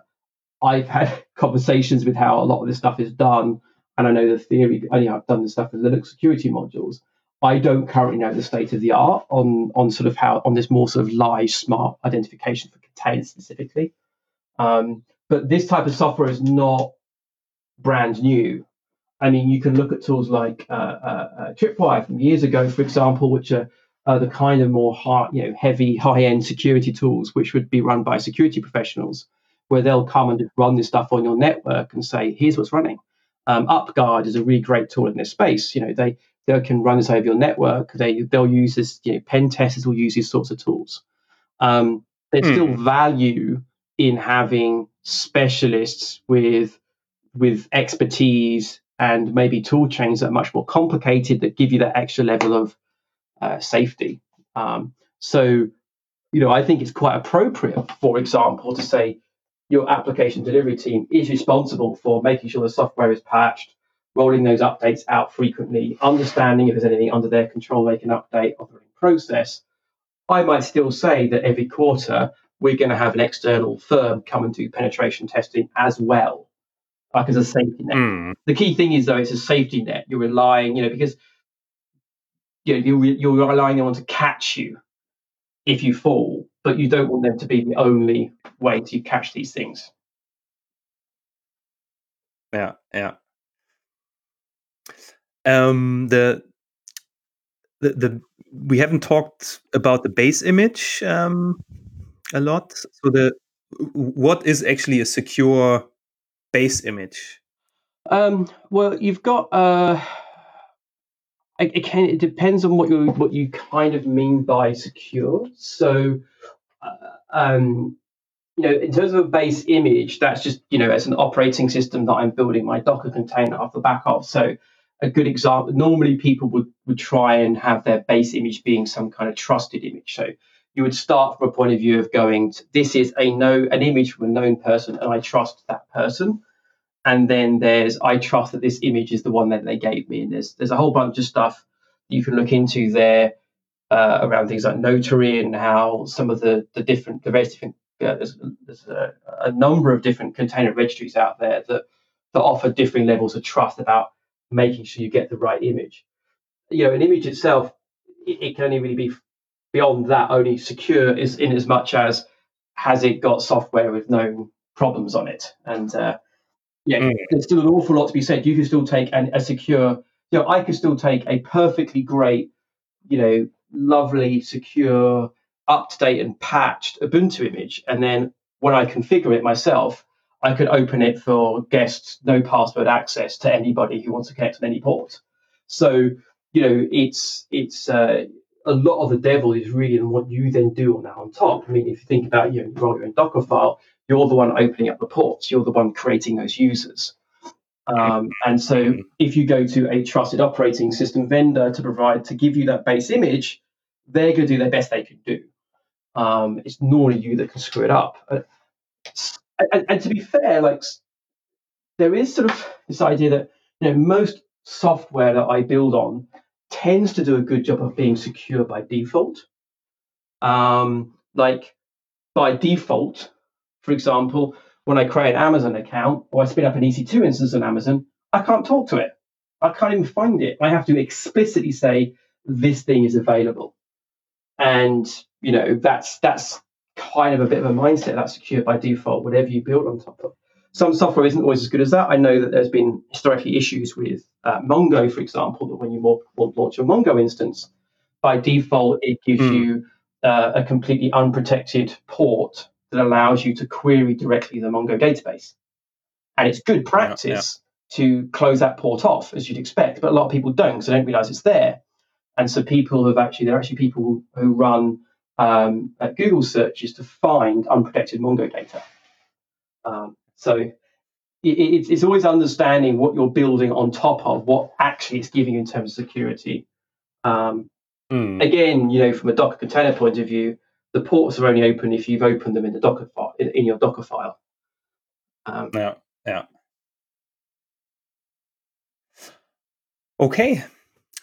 I've had conversations with how a lot of this stuff is done, and I know the theory. I know I've done this stuff with Linux security modules. I don't currently know the state of the art on on sort of how on this more sort of live smart identification for containers specifically. Um, but this type of software is not brand new. I mean, you can look at tools like uh, uh, uh, Tripwire from years ago, for example, which are uh, the kind of more high, you know, heavy, high-end security tools, which would be run by security professionals where they'll come and run this stuff on your network and say, here's what's running. Um, UpGuard is a really great tool in this space. You know, they they can run this over your network. They they'll use this. You know, pen testers will use these sorts of tools. Um, there's mm. still value in having specialists with with expertise and maybe tool chains that are much more complicated that give you that extra level of uh, safety. Um, so, you know, I think it's quite appropriate, for example, to say your application delivery team is responsible for making sure the software is patched, rolling those updates out frequently, understanding if there's anything under their control they can update of the process. I might still say that every quarter we're going to have an external firm come and do penetration testing as well, like as a safety net. Mm. The key thing is though, it's a safety net. You're relying, you know, because you know, you're, you're relying on to catch you if you fall, but you don't want them to be the only way to catch these things. Yeah, yeah. Um, the, the the we haven't talked about the base image um, a lot. So the what is actually a secure base image? Um, well, you've got uh, it, can, it depends on what you what you kind of mean by secure. So, uh, um, you know, in terms of a base image, that's just you know, as an operating system that I'm building my Docker container off the back of. So, a good example. Normally, people would would try and have their base image being some kind of trusted image. So, you would start from a point of view of going, this is a no an image from a known person, and I trust that person. And then there's I trust that this image is the one that they gave me. And there's there's a whole bunch of stuff you can look into there uh, around things like notary and how some of the the different the various different uh, there's, there's a, a, number of different container registries out there that that offer differing levels of trust about making sure you get the right image. You know, an image itself it, it can only really be beyond that only secure is in as much as has it got software with known problems on it and uh, yeah mm. there's still an awful lot to be said you can still take an, a secure you know i could still take a perfectly great you know lovely secure up to date and patched ubuntu image and then when i configure it myself i could open it for guests no password access to anybody who wants to connect on any port so you know it's it's uh, a lot of the devil is really in what you then do on that on top. I mean, if you think about you know, you your own Docker file, you're the one opening up the ports, you're the one creating those users. Um, and so mm-hmm. if you go to a trusted operating system vendor to provide to give you that base image, they're going to do their best they can do. Um, it's normally you that can screw it up. And, and to be fair, like there is sort of this idea that you know most software that I build on tends to do a good job of being secure by default. Um, like by default, for example, when I create an Amazon account or I spin up an EC2 instance on Amazon, I can't talk to it. I can't even find it. I have to explicitly say this thing is available. And you know, that's that's kind of a bit of a mindset that's secured by default, whatever you build on top of. Some software isn't always as good as that. I know that there's been historically issues with uh, Mongo, for example, that when you launch a Mongo instance, by default, it gives mm. you uh, a completely unprotected port that allows you to query directly the Mongo database. And it's good practice yeah, yeah. to close that port off, as you'd expect, but a lot of people don't so they don't realize it's there. And so people have actually, there are actually people who run um, Google searches to find unprotected Mongo data. Um, so it's, it's always understanding what you're building on top of what actually it's giving you in terms of security. Um, mm. Again, you know, from a Docker container point of view, the ports are only open if you've opened them in the Docker file in, in your Docker file. Um, yeah, yeah. Okay,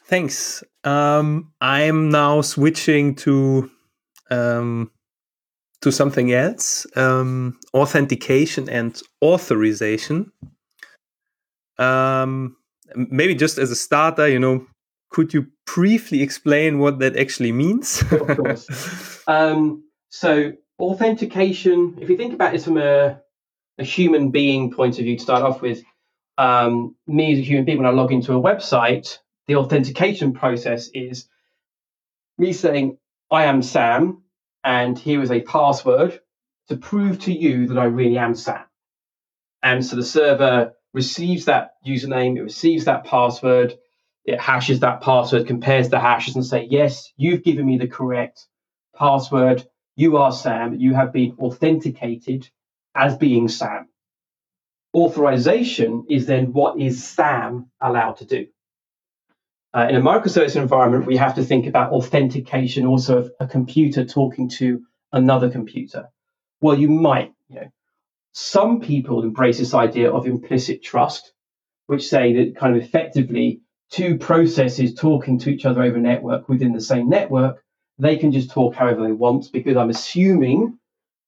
thanks. Um, I'm now switching to um, to something else um, authentication and authorization. Um, maybe just as a starter, you know, could you briefly explain what that actually means? of course. Um, so, authentication, if you think about it from a, a human being point of view to start off with, um, me as a human being, when I log into a website, the authentication process is me saying, I am Sam, and here is a password to prove to you that I really am Sam. And so the server receives that username, it receives that password, it hashes that password, compares the hashes, and say, yes, you've given me the correct password. You are Sam. You have been authenticated as being Sam. Authorization is then what is Sam allowed to do? Uh, in a microservice environment, we have to think about authentication also of a computer talking to another computer. Well, you might, you know, some people embrace this idea of implicit trust, which say that kind of effectively two processes talking to each other over a network within the same network, they can just talk however they want because I'm assuming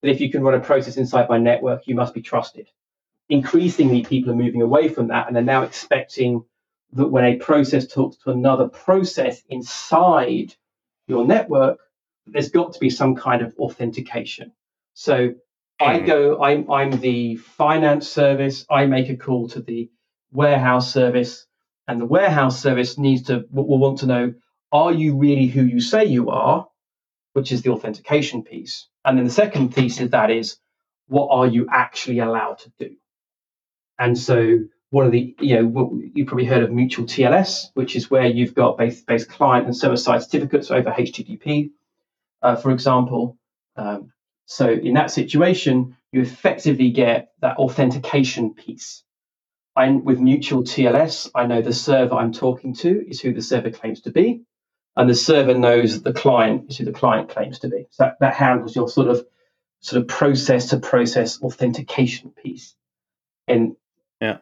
that if you can run a process inside my network, you must be trusted. Increasingly, people are moving away from that and they're now expecting that when a process talks to another process inside your network, there's got to be some kind of authentication. So I hmm. go, I'm, I'm the finance service, I make a call to the warehouse service, and the warehouse service needs to will want to know, are you really who you say you are, which is the authentication piece. And then the second piece of that is, what are you actually allowed to do? And so one of the, you know, you probably heard of mutual TLS, which is where you've got both, both client and server side certificates over HTTP, uh, for example. Um, so in that situation, you effectively get that authentication piece. I'm with mutual TLS, I know the server I'm talking to is who the server claims to be, and the server knows the client is who the client claims to be. So that, that handles your sort of sort of process to process authentication piece. And yeah.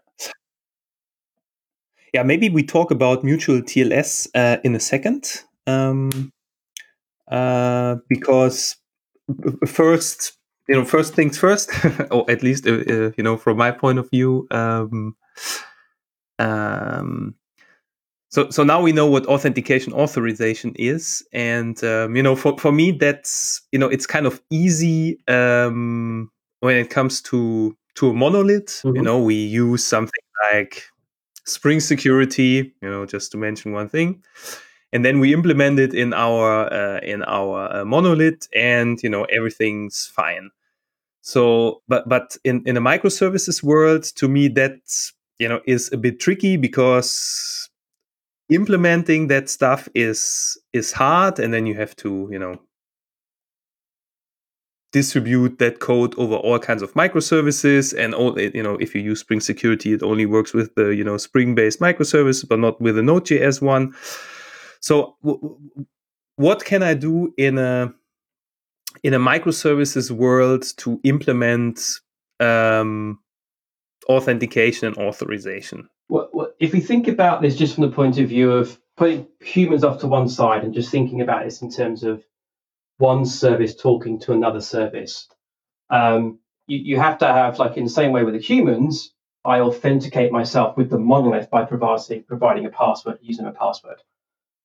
Yeah, maybe we talk about mutual TLS uh, in a second. Um, uh, because first, you know, first things first, or at least, uh, uh, you know, from my point of view, um, um, so so now we know what authentication authorization is, and um, you know, for for me, that's you know, it's kind of easy um, when it comes to to a monolith. Mm-hmm. You know, we use something like Spring Security, you know, just to mention one thing and then we implement it in our uh, in our uh, monolith and you know everything's fine so but but in in a microservices world to me that you know is a bit tricky because implementing that stuff is is hard and then you have to you know distribute that code over all kinds of microservices and all you know if you use spring security it only works with the you know spring based microservice but not with a node.js one so, w- what can I do in a in a microservices world to implement um, authentication and authorization? Well, well, if we think about this just from the point of view of putting humans off to one side and just thinking about this in terms of one service talking to another service, um, you, you have to have, like in the same way with the humans, I authenticate myself with the monolith by providing, providing a password, using a password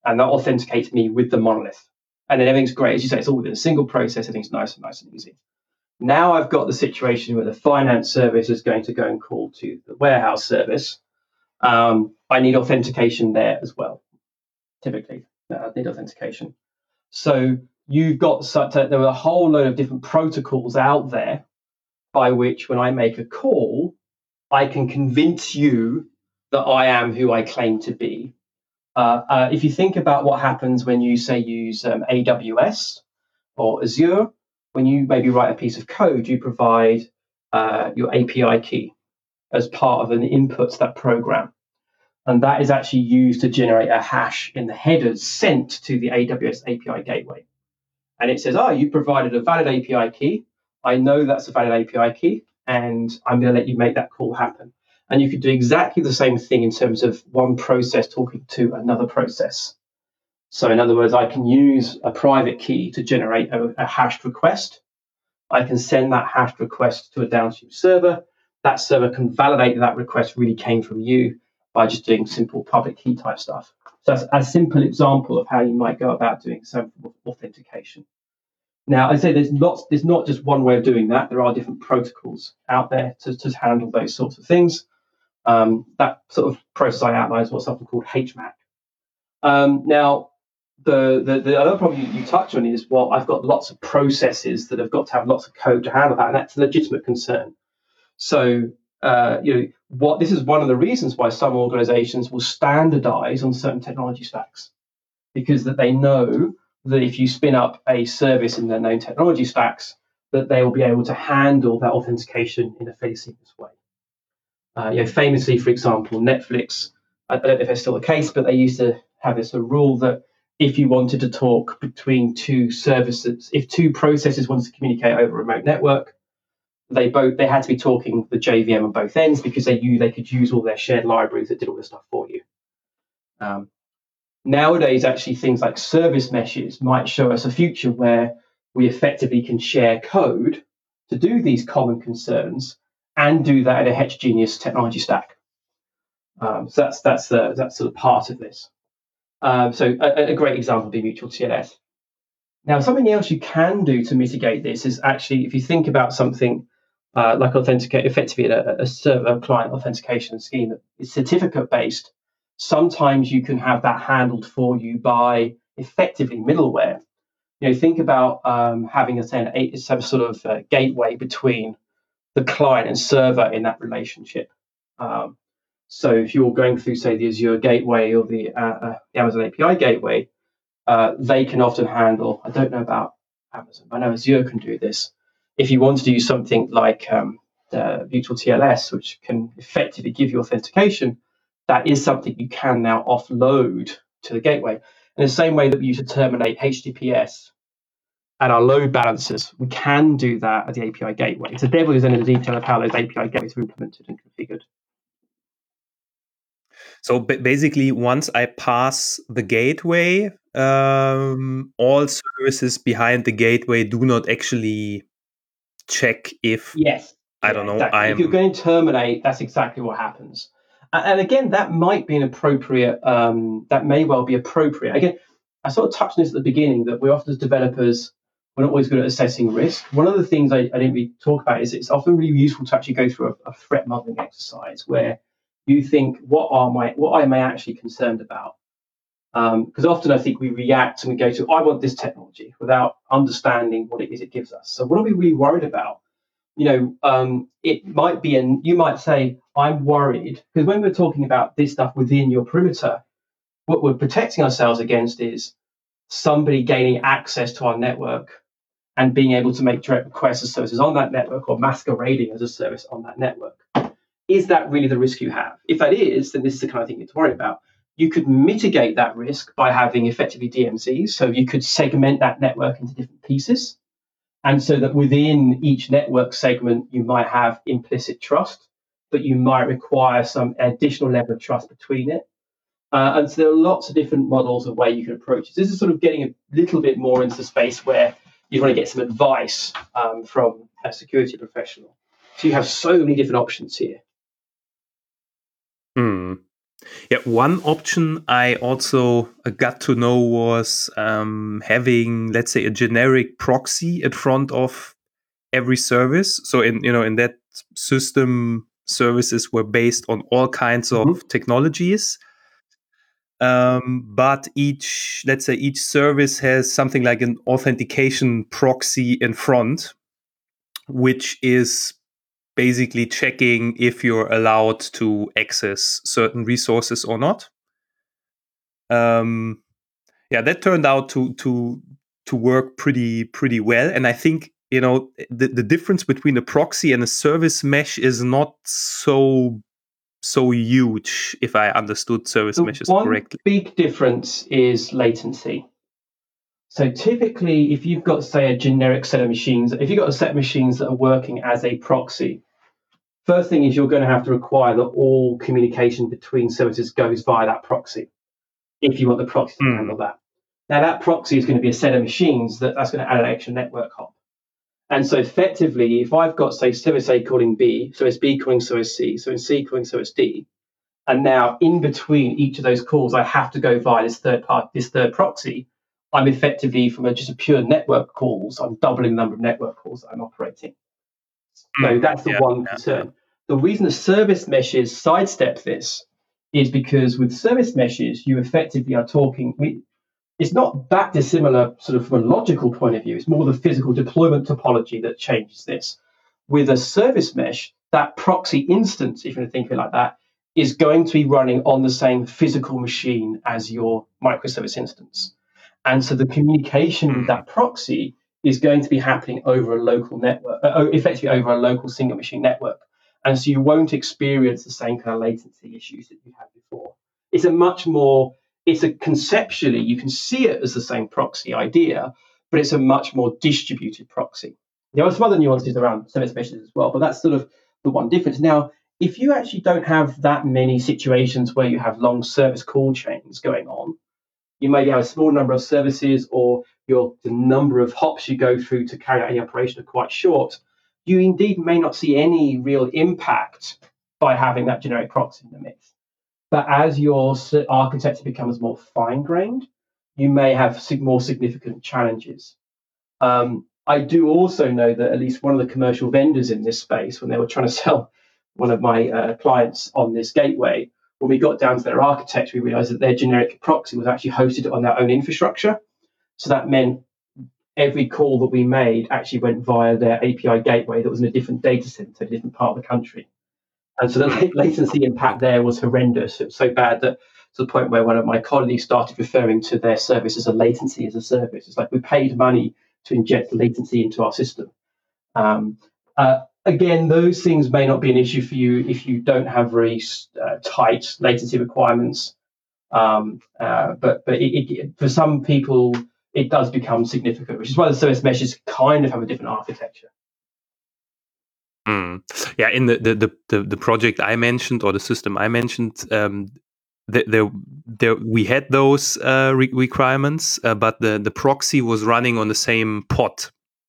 and that authenticates me with the monolith. And then everything's great. As you say, it's all within a single process. Everything's nice and nice and easy. Now I've got the situation where the finance service is going to go and call to the warehouse service. Um, I need authentication there as well. Typically, uh, I need authentication. So you've got such a, there are a whole load of different protocols out there by which, when I make a call, I can convince you that I am who I claim to be uh, uh, if you think about what happens when you say use um, AWS or Azure, when you maybe write a piece of code, you provide uh, your API key as part of an input to that program. And that is actually used to generate a hash in the headers sent to the AWS API gateway. And it says, oh, you provided a valid API key. I know that's a valid API key, and I'm going to let you make that call happen. And you could do exactly the same thing in terms of one process talking to another process. So, in other words, I can use a private key to generate a, a hashed request. I can send that hashed request to a downstream server. That server can validate that, that request really came from you by just doing simple public key type stuff. So that's a simple example of how you might go about doing some authentication. Now, I say there's lots. There's not just one way of doing that. There are different protocols out there to, to handle those sorts of things. Um, that sort of process I outlined is what's often called HMAC. Um, now, the, the, the other problem you, you touch on is well, I've got lots of processes that have got to have lots of code to handle that, and that's a legitimate concern. So, uh, you know, what this is one of the reasons why some organizations will standardize on certain technology stacks because that they know that if you spin up a service in their known technology stacks, that they will be able to handle that authentication in a fairly seamless way. Uh, you know, famously, for example, Netflix. I don't know if it's still the case, but they used to have this rule that if you wanted to talk between two services, if two processes wanted to communicate over a remote network, they both they had to be talking the JVM on both ends because they knew they could use all their shared libraries that did all this stuff for you. Um, nowadays, actually, things like service meshes might show us a future where we effectively can share code to do these common concerns and do that in a heterogeneous technology stack. Um, so that's that's the that's sort of part of this. Um, so a, a, great example would be mutual TLS. Now, something else you can do to mitigate this is actually if you think about something uh, like authenticate effectively a, a server client authentication scheme that is certificate based. Sometimes you can have that handled for you by effectively middleware. You know, think about um, having a, some sort of uh, gateway between the client and server in that relationship. Um, so if you're going through, say, the Azure Gateway or the, uh, uh, the Amazon API Gateway, uh, they can often handle. I don't know about Amazon. But I know Azure can do this. If you want to do something like um, mutual TLS, which can effectively give you authentication, that is something you can now offload to the gateway. In the same way that we use to terminate HTTPS at our load balancers, we can do that at the API gateway. So devil is in the detail of how those API gateways are implemented and configured. So basically, once I pass the gateway, um, all services behind the gateway do not actually check if yes I don't know. Exactly. If you're going to terminate, that's exactly what happens. And again, that might be an appropriate. Um, that may well be appropriate. Again, I sort of touched on this at the beginning that we often as developers we're not always good at assessing risk. One of the things I, I didn't really talk about is it's often really useful to actually go through a, a threat modeling exercise where you think, what are my what am I actually concerned about? Because um, often I think we react and we go to, I want this technology without understanding what it is it gives us. So what are we really worried about? You know, um, it might be, and you might say, I'm worried because when we're talking about this stuff within your perimeter, what we're protecting ourselves against is somebody gaining access to our network and being able to make direct requests of services on that network or masquerading as a service on that network. Is that really the risk you have? If that is, then this is the kind of thing you have to worry about. You could mitigate that risk by having effectively DMZs. So you could segment that network into different pieces. And so that within each network segment, you might have implicit trust, but you might require some additional level of trust between it. Uh, and so there are lots of different models of way you can approach this. This is sort of getting a little bit more into the space where you want to get some advice um, from a security professional. So you have so many different options here. Hmm. Yeah, one option I also uh, got to know was um, having, let's say, a generic proxy in front of every service. So in you know in that system, services were based on all kinds of mm-hmm. technologies. Um, but each, let's say, each service has something like an authentication proxy in front, which is basically checking if you're allowed to access certain resources or not. Um, yeah, that turned out to to to work pretty pretty well, and I think you know the the difference between a proxy and a service mesh is not so so huge if I understood service the meshes one correctly. Big difference is latency. So typically, if you've got, say, a generic set of machines, if you've got a set of machines that are working as a proxy, first thing is you're going to have to require that all communication between services goes via that proxy if you want the proxy to mm. handle that. Now, that proxy is going to be a set of machines that, that's going to add an extra network hop. And so effectively, if I've got, say, service A calling B, so it's B calling service C, so it's C calling service D, and now in between each of those calls, I have to go via this third part, this third proxy, I'm effectively from a, just a pure network calls, I'm doubling the number of network calls that I'm operating. So mm, that's the yeah, one concern. Yeah. The reason the service meshes sidestep this is because with service meshes, you effectively are talking. It's not that dissimilar, sort of from a logical point of view. It's more the physical deployment topology that changes this. With a service mesh, that proxy instance, if you think of it like that, is going to be running on the same physical machine as your microservice instance. And so the communication with hmm. that proxy is going to be happening over a local network, uh, effectively over a local single machine network. And so you won't experience the same kind of latency issues that you had before. It's a much more, it's a conceptually, you can see it as the same proxy idea, but it's a much more distributed proxy. There are some other nuances around service meshes as well, but that's sort of the one difference. Now, if you actually don't have that many situations where you have long service call chains going on, you maybe have a small number of services or your the number of hops you go through to carry out any operation are quite short, you indeed may not see any real impact by having that generic proxy in the mix. But as your architecture becomes more fine grained, you may have more significant challenges. Um, I do also know that at least one of the commercial vendors in this space, when they were trying to sell one of my uh, clients on this gateway, when we got down to their architecture, we realized that their generic proxy was actually hosted on their own infrastructure. So that meant every call that we made actually went via their API gateway that was in a different data center, a different part of the country. And so the latency impact there was horrendous. It was so bad that to the point where one of my colleagues started referring to their service as a latency as a service. It's like we paid money to inject latency into our system. Um, uh, again, those things may not be an issue for you if you don't have very uh, tight latency requirements. Um, uh, but but it, it, for some people, it does become significant, which is why the service meshes kind of have a different architecture. Mm. Yeah, in the, the, the, the, project I mentioned or the system I mentioned, um, there, there, we had those uh, re- requirements, uh, but the, the proxy was running on the same pod.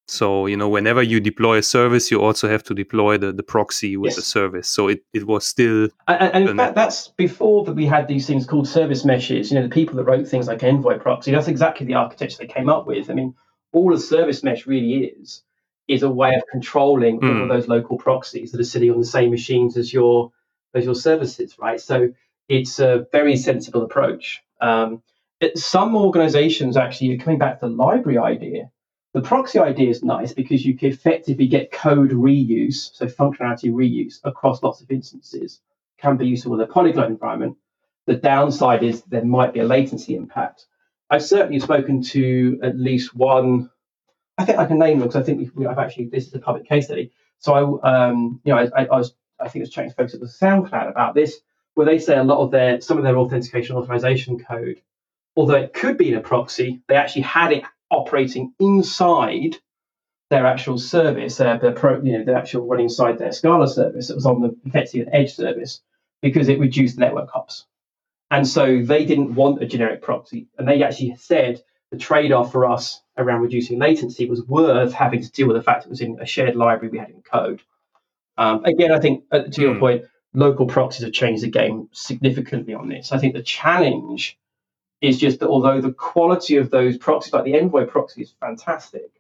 So, you know, whenever you deploy a service, you also have to deploy the, the proxy with yes. the service. So it, it was still. And, and in fact, that's before that we had these things called service meshes. You know, the people that wrote things like Envoy proxy, that's exactly the architecture they came up with. I mean, all a service mesh really is, is a way of controlling mm. all of hmm. those local proxies that are sitting on the same machines as your as your services, right? So it's a very sensible approach. Um, it, some organizations actually, coming back to the library idea, the proxy idea is nice because you can effectively get code reuse, so functionality reuse across lots of instances, can be useful in a polyglot environment. The downside is there might be a latency impact. I've certainly spoken to at least one. I think I can name them because I think we, I've actually this is a public case study. So I, um, you know, I, I, was I think it was chatting to folks at the SoundCloud about this, where they say a lot of their some of their authentication authorization code, although it could be in a proxy, they actually had it operating inside their actual service, their, the pro, you know, the actual running inside their Scala service. that was on the effectively an edge service because it reduced network hops. And so they didn't want a generic proxy. And they actually said the trade off for us around reducing latency was worth having to deal with the fact it was in a shared library we had in code. Um, again, I think uh, to your mm. point, local proxies have changed the game significantly on this. I think the challenge is just that although the quality of those proxies, like the Envoy proxy, is fantastic,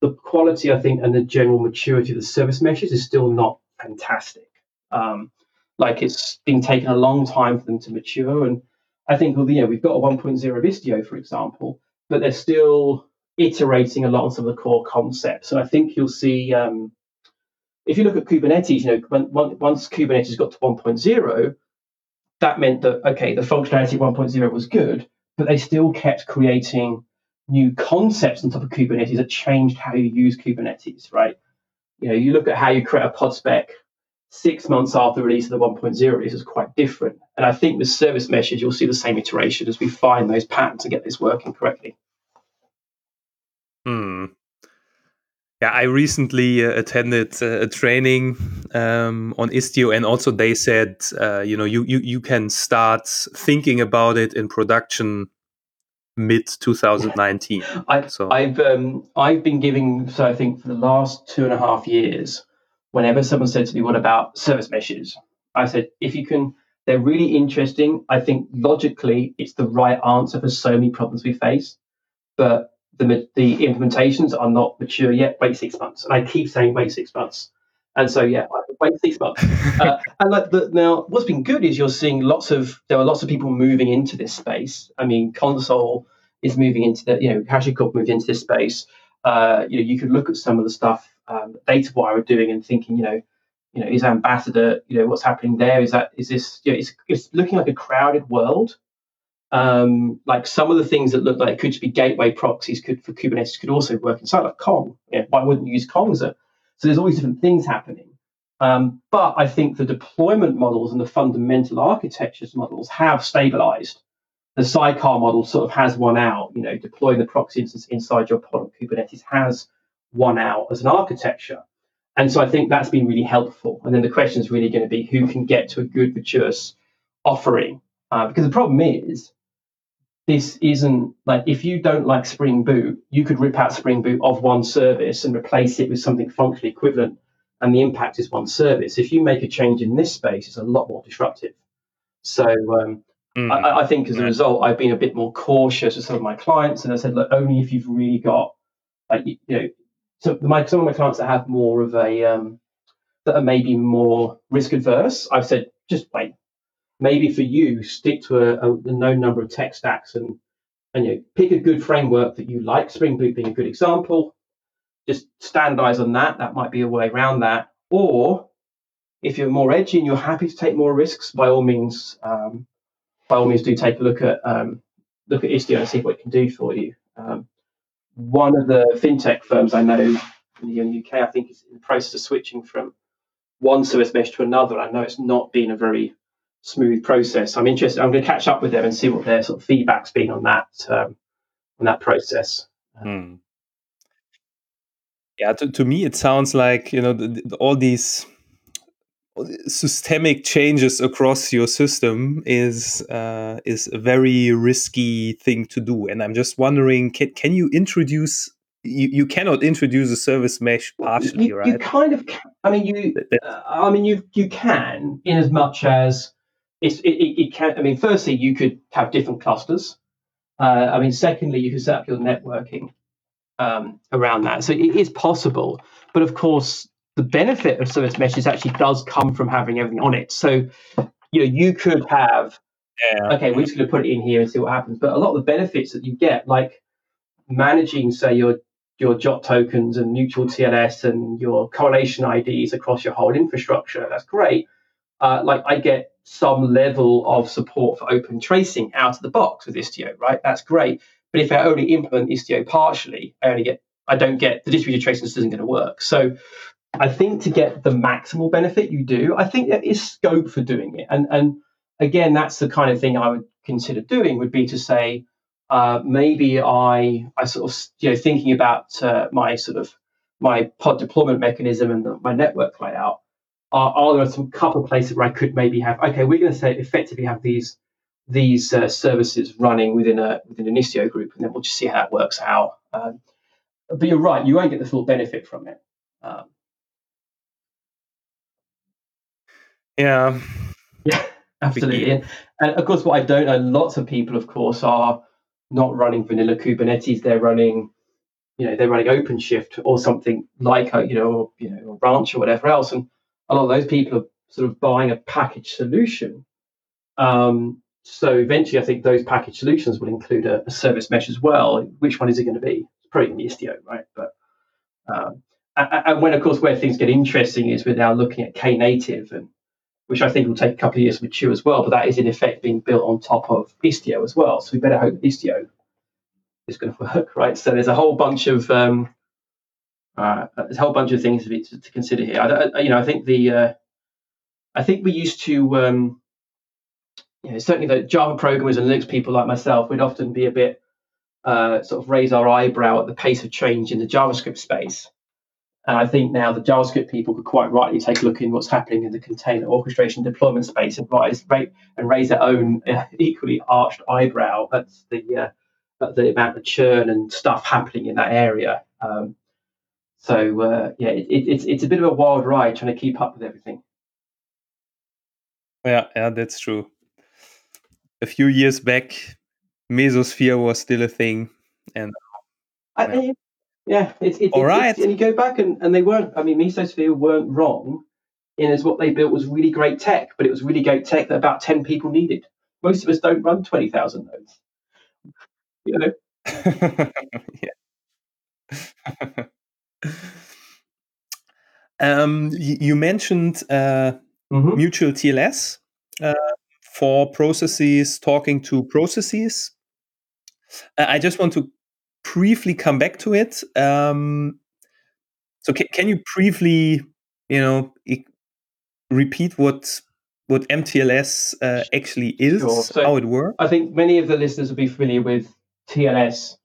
the quality, I think, and the general maturity of the service meshes is still not fantastic. Um, like it's been taken a long time for them to mature. And I think, well, you know, we've got a 1.0 Istio, for example, but they're still iterating a lot on some of the core concepts. And I think you'll see, um, if you look at Kubernetes, you know, when, once Kubernetes got to 1.0, that meant that okay, the functionality 1.0 was good, but they still kept creating new concepts on top of Kubernetes that changed how you use Kubernetes, right? You know, you look at how you create a pod spec six months after the release of the 1.0 release is quite different. And I think with service meshes, you'll see the same iteration as we find those patterns and get this working correctly. Hmm. Yeah, I recently uh, attended uh, a training um, on Istio, and also they said, uh, you know, you, you you can start thinking about it in production mid 2019. I, so I've um, I've been giving so I think for the last two and a half years, whenever someone said to me, "What about service meshes?" I said, "If you can." They're really interesting. I think logically, it's the right answer for so many problems we face. But the, the implementations are not mature yet. Wait six months. And I keep saying wait six months. And so, yeah, wait six months. uh, and like the, now, what's been good is you're seeing lots of, there are lots of people moving into this space. I mean, Consul is moving into the, you know, HashiCorp moved into this space. Uh, you know, you could look at some of the stuff um, DataWire are doing and thinking, you know, you know, is Ambassador, you know, what's happening there? Is that, is this, you know, it's, it's looking like a crowded world um, like some of the things that look like it could just be gateway proxies could for Kubernetes could also work inside like Kong. Yeah, why wouldn't you use Kong as a? So there's all these different things happening. Um, but I think the deployment models and the fundamental architectures models have stabilized. The sidecar model sort of has won out. You know, deploying the proxy instance inside your pod on Kubernetes has won out as an architecture. And so I think that's been really helpful. And then the question is really going to be who can get to a good, mature offering. Uh, because the problem is this isn't like if you don't like Spring Boot, you could rip out Spring Boot of one service and replace it with something functionally equivalent, and the impact is one service. If you make a change in this space, it's a lot more disruptive. So um, mm. I, I, think as a result, I've been a bit more cautious with some of my clients, and I said, look, only if you've really got, like, you, know, so my, some of my clients that have more of a um, that are maybe more risk adverse, I've said just wait maybe for you, stick to a, a known number of tech stacks and and you know, pick a good framework that you like, Spring Boot being a good example. Just standardize on that. That might be a way around that. Or if you're more edgy and you're happy to take more risks, by all means, um, by all means, do take a look at um, look at Istio and see what it can do for you. Um, one of the fintech firms I know in the UK, I think, is in the process of switching from one service mesh to another. I know it's not been a very smooth process. I'm interested. I'm going to catch up with them and see what their sort of feedback's been on that um, on that process. Hmm. Yeah, to, to me, it sounds like you know the, the, all these systemic changes across your system is uh, is a very risky thing to do. And I'm just wondering, can, can you introduce? You, you cannot introduce a service mesh partially, you, right? You kind of. Can. I mean, you. Uh, I mean, you you can in as much as it, it, can. I mean, firstly, you could have different clusters. Uh, I mean, secondly, you could set up your networking um, around that. So it is possible, but of course, the benefit of service meshes actually does come from having everything on it. So, you know, you could have, yeah. okay, we're just going to put it in here and see what happens. But a lot of the benefits that you get, like managing, say, your your JWT tokens and mutual TLS and your correlation IDs across your whole infrastructure, that's great. Uh, like I get some level of support for open tracing out of the box with Istio, right? That's great. But if I only implement Istio partially, I only get I don't get the distributed tracing isn't going to work. So I think to get the maximal benefit you do, I think there is scope for doing it. And and again, that's the kind of thing I would consider doing would be to say, uh, maybe I I sort of you know thinking about uh, my sort of my pod deployment mechanism and the, my network layout. Are, are there some couple places where I could maybe have okay, we're going to say effectively have these these uh, services running within a within an Istio group, and then we'll just see how that works out. Um, but you're right, you won't get the full benefit from it. Um, Yeah. Yeah, absolutely. And, and of course, what I don't know, lots of people, of course, are not running vanilla Kubernetes. They're running, you know, they're running OpenShift or something like, a, you know, or, you know, or Rancher or whatever else. And a lot of those people are sort of buying a package solution. Um, so eventually, I think those package solutions will include a, a, service mesh as well. Which one is it going to be? It's probably going to be Istio, right? But um, and, when, of course, where things get interesting is we're now looking at Knative and which I think will take a couple of years to mature as well. But that is in effect being built on top of Istio as well. So we better hope Istio is going to work, right? So there's a whole bunch of um, uh, there's a whole bunch of things to, to consider here. I, you know, I think the uh, I think we used to, um, you know, certainly the Java programmers and Linux people like myself, we'd often be a bit uh, sort of raise our eyebrow at the pace of change in the JavaScript space. And I think now the JavaScript people could quite rightly take a look in what's happening in the container orchestration deployment space and raise, and raise their own equally arched eyebrow at the uh, at the amount of churn and stuff happening in that area. Um, so uh, yeah, it, it, it's it's a bit of a wild ride trying to keep up with everything. Yeah, yeah, that's true. A few years back, Mesosphere was still a thing, and I, yeah, it's, it, all right. and you go back and, and they weren't. I mean, Mesosphere weren't wrong in as what they built was really great tech, but it was really great tech that about ten people needed. Most of us don't run twenty thousand nodes. You know. yeah. um, you mentioned uh, mm-hmm. mutual TLS uh, for processes talking to processes. I just want to briefly come back to it. Um, so can, can you briefly, you know, repeat what what MTLS uh, actually is, sure. so how it works? I think many of the listeners will be familiar with TLS,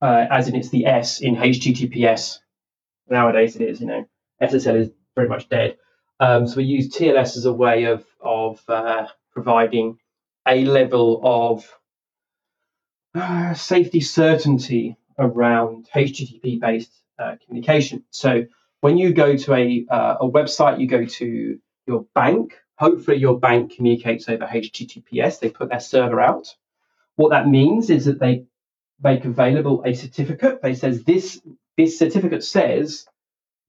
uh, as in it's the S in HTTPS. Nowadays, it is. You know, SSL is very much dead. Um, so we use TLS as a way of of uh, providing a level of uh, safety certainty around HTTP based uh, communication. So when you go to a, uh, a website, you go to your bank. Hopefully, your bank communicates over HTTPS. They put their server out. What that means is that they make available a certificate. They says this this certificate says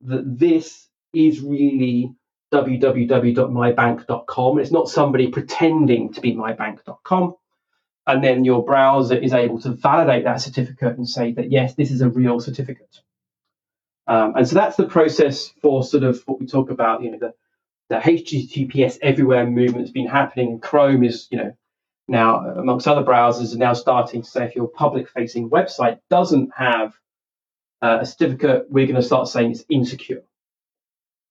that this is really www.mybank.com. It's not somebody pretending to be mybank.com. and then your browser is able to validate that certificate and say that yes, this is a real certificate. Um, and so that's the process for sort of what we talk about, you know, the, the HTTPS everywhere movement has been happening. Chrome is, you know, now amongst other browsers are now starting to say if your public facing website doesn't have uh, a certificate, we're going to start saying it's insecure.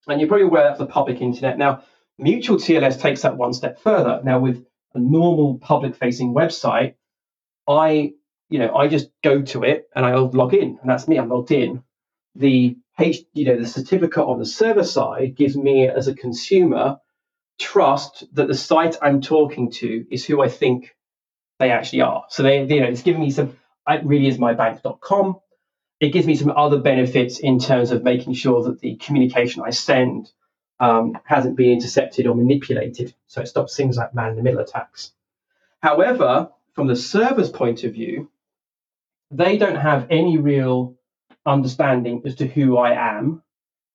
And you're probably aware of the public internet. Now, mutual TLS takes that one step further. Now, with a normal public facing website, I, you know, I just go to it and I log in, and that's me. I'm logged in. The H, you know, the certificate on the server side gives me as a consumer trust that the site I'm talking to is who I think they actually are. So they, you know, it's giving me some. It really is mybank.com. It gives me some other benefits in terms of making sure that the communication I send um, hasn't been intercepted or manipulated. So it stops things like man in the middle attacks. However, from the server's point of view, they don't have any real understanding as to who I am.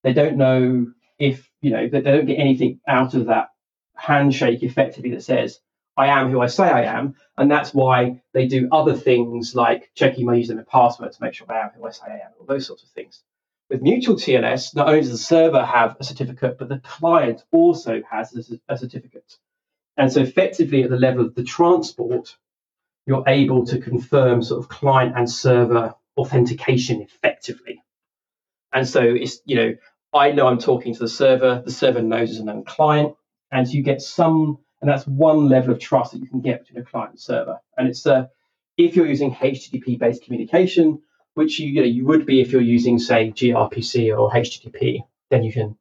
They don't know if, you know, they don't get anything out of that handshake effectively that says, I am who I say I am. And that's why they do other things like checking my username and password to make sure I am who I say I am, all those sorts of things. With mutual TLS, not only does the server have a certificate, but the client also has a, certificate. And so, effectively, at the level of the transport, you're able to confirm sort of client and server authentication effectively. And so, it's, you know, I know I'm talking to the server, the server knows it's a known client, and you get some, and that's one level of trust that you can get between a client and server. And it's uh, if you're using HTTP based communication, which you, you, know, you would be if you're using, say, gRPC or HTTP, then you can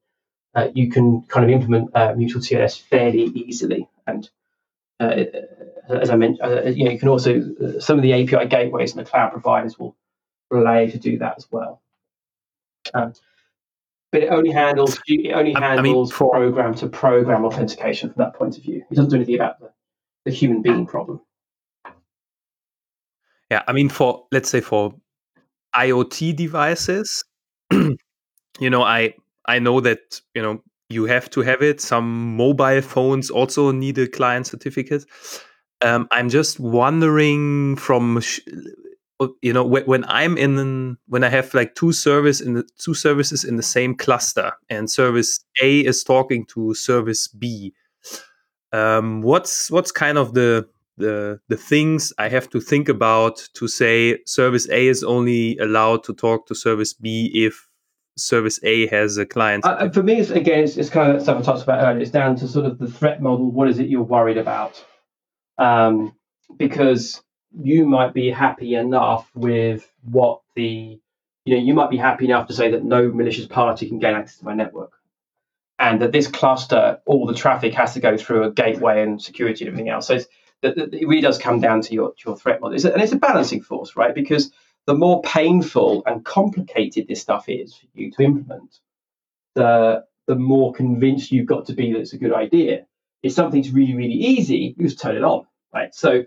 uh, you can kind of implement uh, mutual TLS fairly easily. And uh, as I mentioned, uh, you know, you can also uh, some of the API gateways and the cloud providers will, allow you to do that as well. Um, but it only handles it only handles I mean, program to program authentication from that point of view. It doesn't do anything about the, the human being problem. Yeah, I mean, for let's say for IoT devices, you know, I I know that you know you have to have it. Some mobile phones also need a client certificate. Um, I'm just wondering from you know when, I'm in when I have like two service in the two services in the same cluster and service A is talking to service B. Um, what's what's kind of the the the things I have to think about to say service A is only allowed to talk to service B if service A has a client. Uh, for me, it's, again, it's, it's, kind of stuff I talked about earlier. It's down to sort of the threat model. What is it you're worried about? Um, because you might be happy enough with what the you know you might be happy enough to say that no malicious party can gain access to my network and that this cluster all the traffic has to go through a gateway and security and everything else so it really does come down to your, to your threat model. And it's a balancing force, right? Because the more painful and complicated this stuff is for you to implement, the the more convinced you've got to be that it's a good idea. If something's really, really easy, you just turn it on, right? So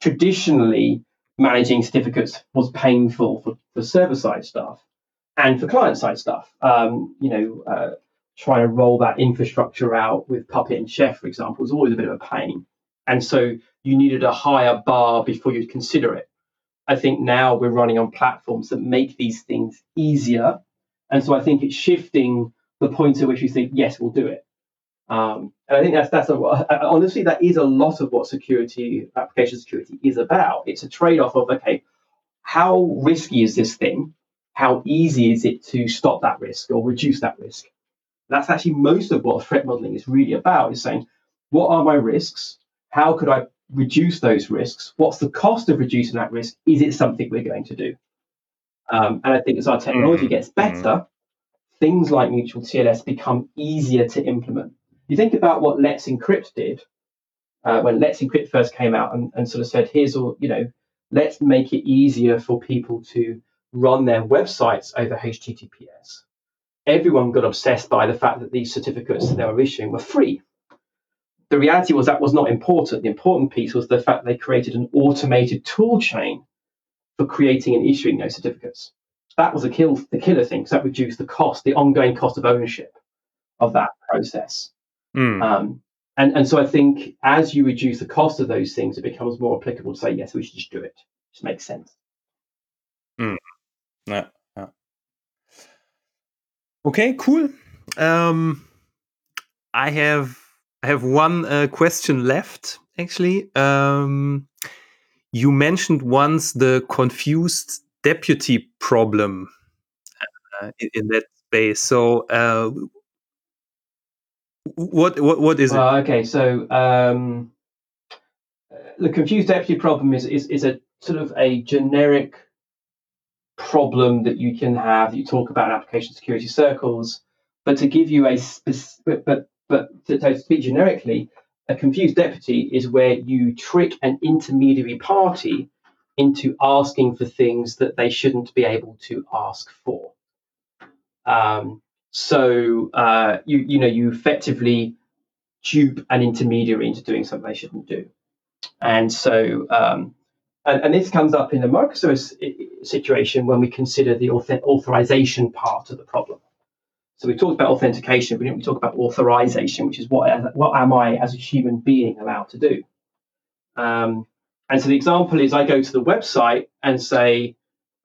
traditionally, managing certificates was painful for, for server side stuff and for client side stuff. Um, you know, uh, trying to roll that infrastructure out with Puppet and Chef, for example, was always a bit of a pain. And so you needed a higher bar before you'd consider it. I think now we're running on platforms that make these things easier. And so I think it's shifting the point at which you think, yes, we'll do it. Um, and I think that's that's a, honestly that is a lot of what security application security is about. It's a trade-off of okay, how risky is this thing? How easy is it to stop that risk or reduce that risk? That's actually most of what threat modeling is really about. Is saying what are my risks? How could I reduce those risks? What's the cost of reducing that risk? Is it something we're going to do? Um, and I think as our technology mm-hmm. gets better, mm-hmm. things like mutual TLS become easier to implement. You think about what Let's Encrypt did uh, when Let's Encrypt first came out and, and sort of said, here's all, you know, let's make it easier for people to run their websites over HTTPS. Everyone got obsessed by the fact that these certificates they were issuing were free the reality was that was not important. The important piece was the fact they created an automated tool chain for creating and issuing those certificates. That was the kill the killer thing because that reduced the cost, the ongoing cost of ownership of that process. Mm. Um, and and so I think as you reduce the cost of those things, it becomes more applicable to say yes, we should just do it. It just makes sense. Mm. Yeah, yeah. Okay, cool. Um, I have I have one uh, question left. Actually, um, you mentioned once the confused deputy problem uh, in, in, that space. So, uh, what what what is it? okay, so um, the confused deputy problem is, is is a sort of a generic problem that you can have. You talk about application security circles, but to give you a specific, but but to, to speak generically, a confused deputy is where you trick an intermediary party into asking for things that they shouldn't be able to ask for. Um, so uh, you you know you effectively dupe an intermediary into doing something they shouldn't do, and so um, and, and, this comes up in the microservice situation when we consider the author- authorization part of the problem. So we talked about authentication, but we didn't talk about authorization, which is what what am I as a human being allowed to do? Um, and so the example is I go to the website and say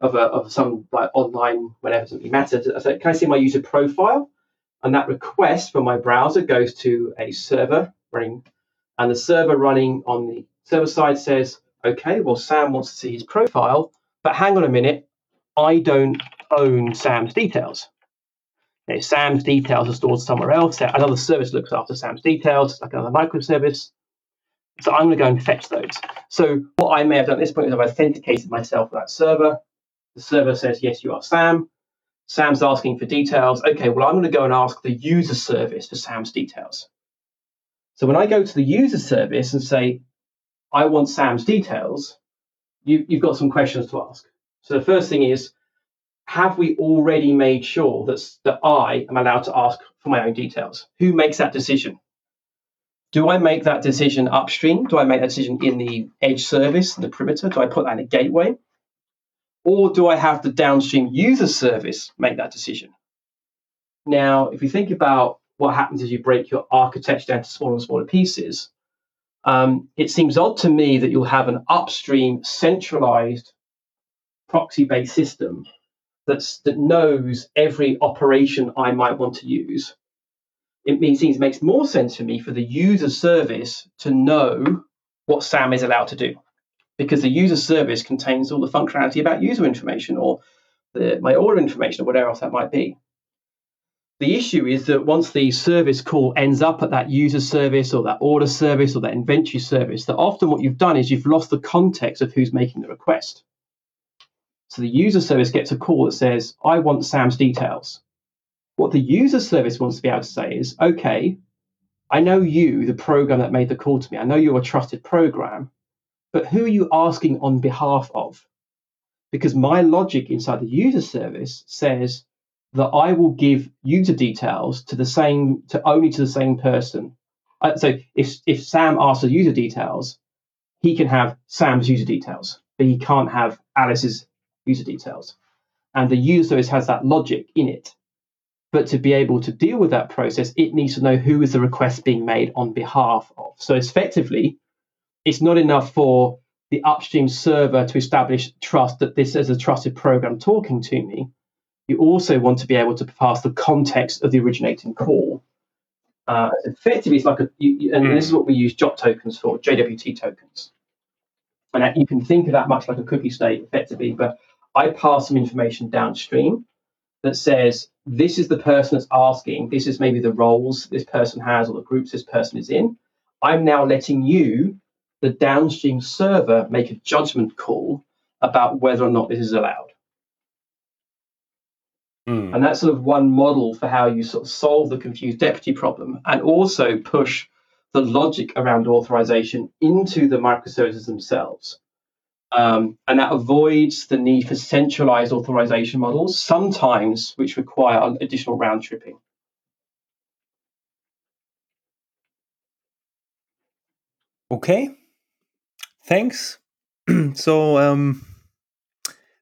of, a, of some like online whatever doesn't matter. I say, can I see my user profile? And that request from my browser goes to a server running, and the server running on the server side says, okay, well Sam wants to see his profile, but hang on a minute, I don't own Sam's details. Sam's details are stored somewhere else. Another service looks after Sam's details, like another microservice. So I'm going to go and fetch those. So what I may have done at this point is I've authenticated myself with that server. The server says, yes, you are Sam. Sam's asking for details. Okay, well, I'm going to go and ask the user service for Sam's details. So when I go to the user service and say, I want Sam's details, you, you've got some questions to ask. So the first thing is, have we already made sure that, that I am allowed to ask for my own details? Who makes that decision? Do I make that decision upstream? Do I make that decision in the edge service, the perimeter? Do I put that in a gateway? Or do I have the downstream user service make that decision? Now, if you think about what happens as you break your architecture down to smaller and smaller pieces, um, it seems odd to me that you'll have an upstream centralized proxy based system that's, that knows every operation I might want to use. It means it makes more sense for me for the user service to know what SAM is allowed to do because the user service contains all the functionality about user information or the, my order information or whatever else that might be. The issue is that once the service call ends up at that user service or that order service or that inventory service, that often what you've done is you've lost the context of who's making the request. So the user service gets a call that says, I want Sam's details. What the user service wants to be able to say is, okay, I know you, the program that made the call to me. I know you're a trusted program, but who are you asking on behalf of? Because my logic inside the user service says that I will give user details to the same, to only to the same person. Uh, so if if Sam asks for user details, he can have Sam's user details, but he can't have Alice's user details. And the user service has that logic in it. But to be able to deal with that process, it needs to know who is the request being made on behalf of. So effectively, it's not enough for the upstream server to establish trust that this is a trusted program talking to me. You also want to be able to pass the context of the originating call. Uh, effectively, it's like a, you, and this is what we use JWT tokens for, JWT tokens. And you can think of that much like a cookie state effectively, but I pass some information downstream that says this is the person that's asking, this is maybe the roles this person has or the groups this person is in. I'm now letting you, the downstream server, make a judgment call about whether or not this is allowed. Mm. And that's sort of one model for how you sort of solve the confused deputy problem and also push the logic around authorization into the microservices themselves. Um, and that avoids the need for centralized authorization models, sometimes which require additional round tripping. Okay, thanks. so, um,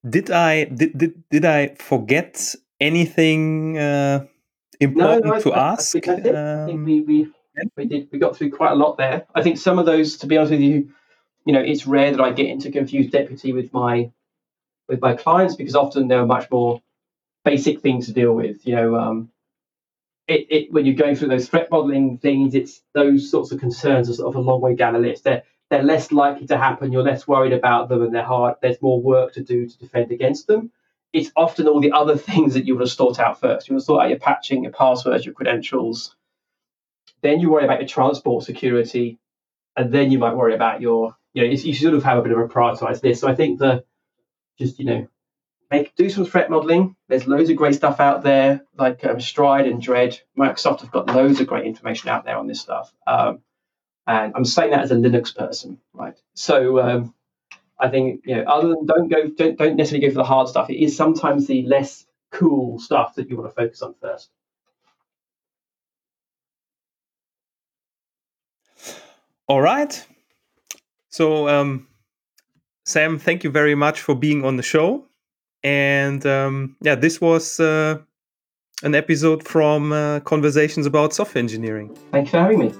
did I did, did did I forget anything uh, important no, no, to I, ask? I think, I think, um, we, we we did. We got through quite a lot there. I think some of those, to be honest with you, you know, it's rare that I get into confuse deputy with my with my clients because often there are much more basic things to deal with. You know, um, it, it when you're going through those threat modeling things, it's those sorts of concerns are sort of a long way down the list. They're they're less likely to happen. You're less worried about them, and they're hard. There's more work to do to defend against them. It's often all the other things that you want to sort out first. You want to sort out your patching, your passwords, your credentials. Then you worry about your transport security, and then you might worry about your. You know, you sort of have a bit of a prioritized list. So I think the just you know make do some threat modeling. There's loads of great stuff out there, like um, Stride and Dread. Microsoft have got loads of great information out there on this stuff. Um, and I'm saying that as a Linux person, right? So um, I think you know, other than don't go, don't, don't necessarily go for the hard stuff. It is sometimes the less cool stuff that you want to focus on first. All right. So, um, Sam, thank you very much for being on the show. And um, yeah, this was uh, an episode from uh, Conversations about Software Engineering. Thanks for having me.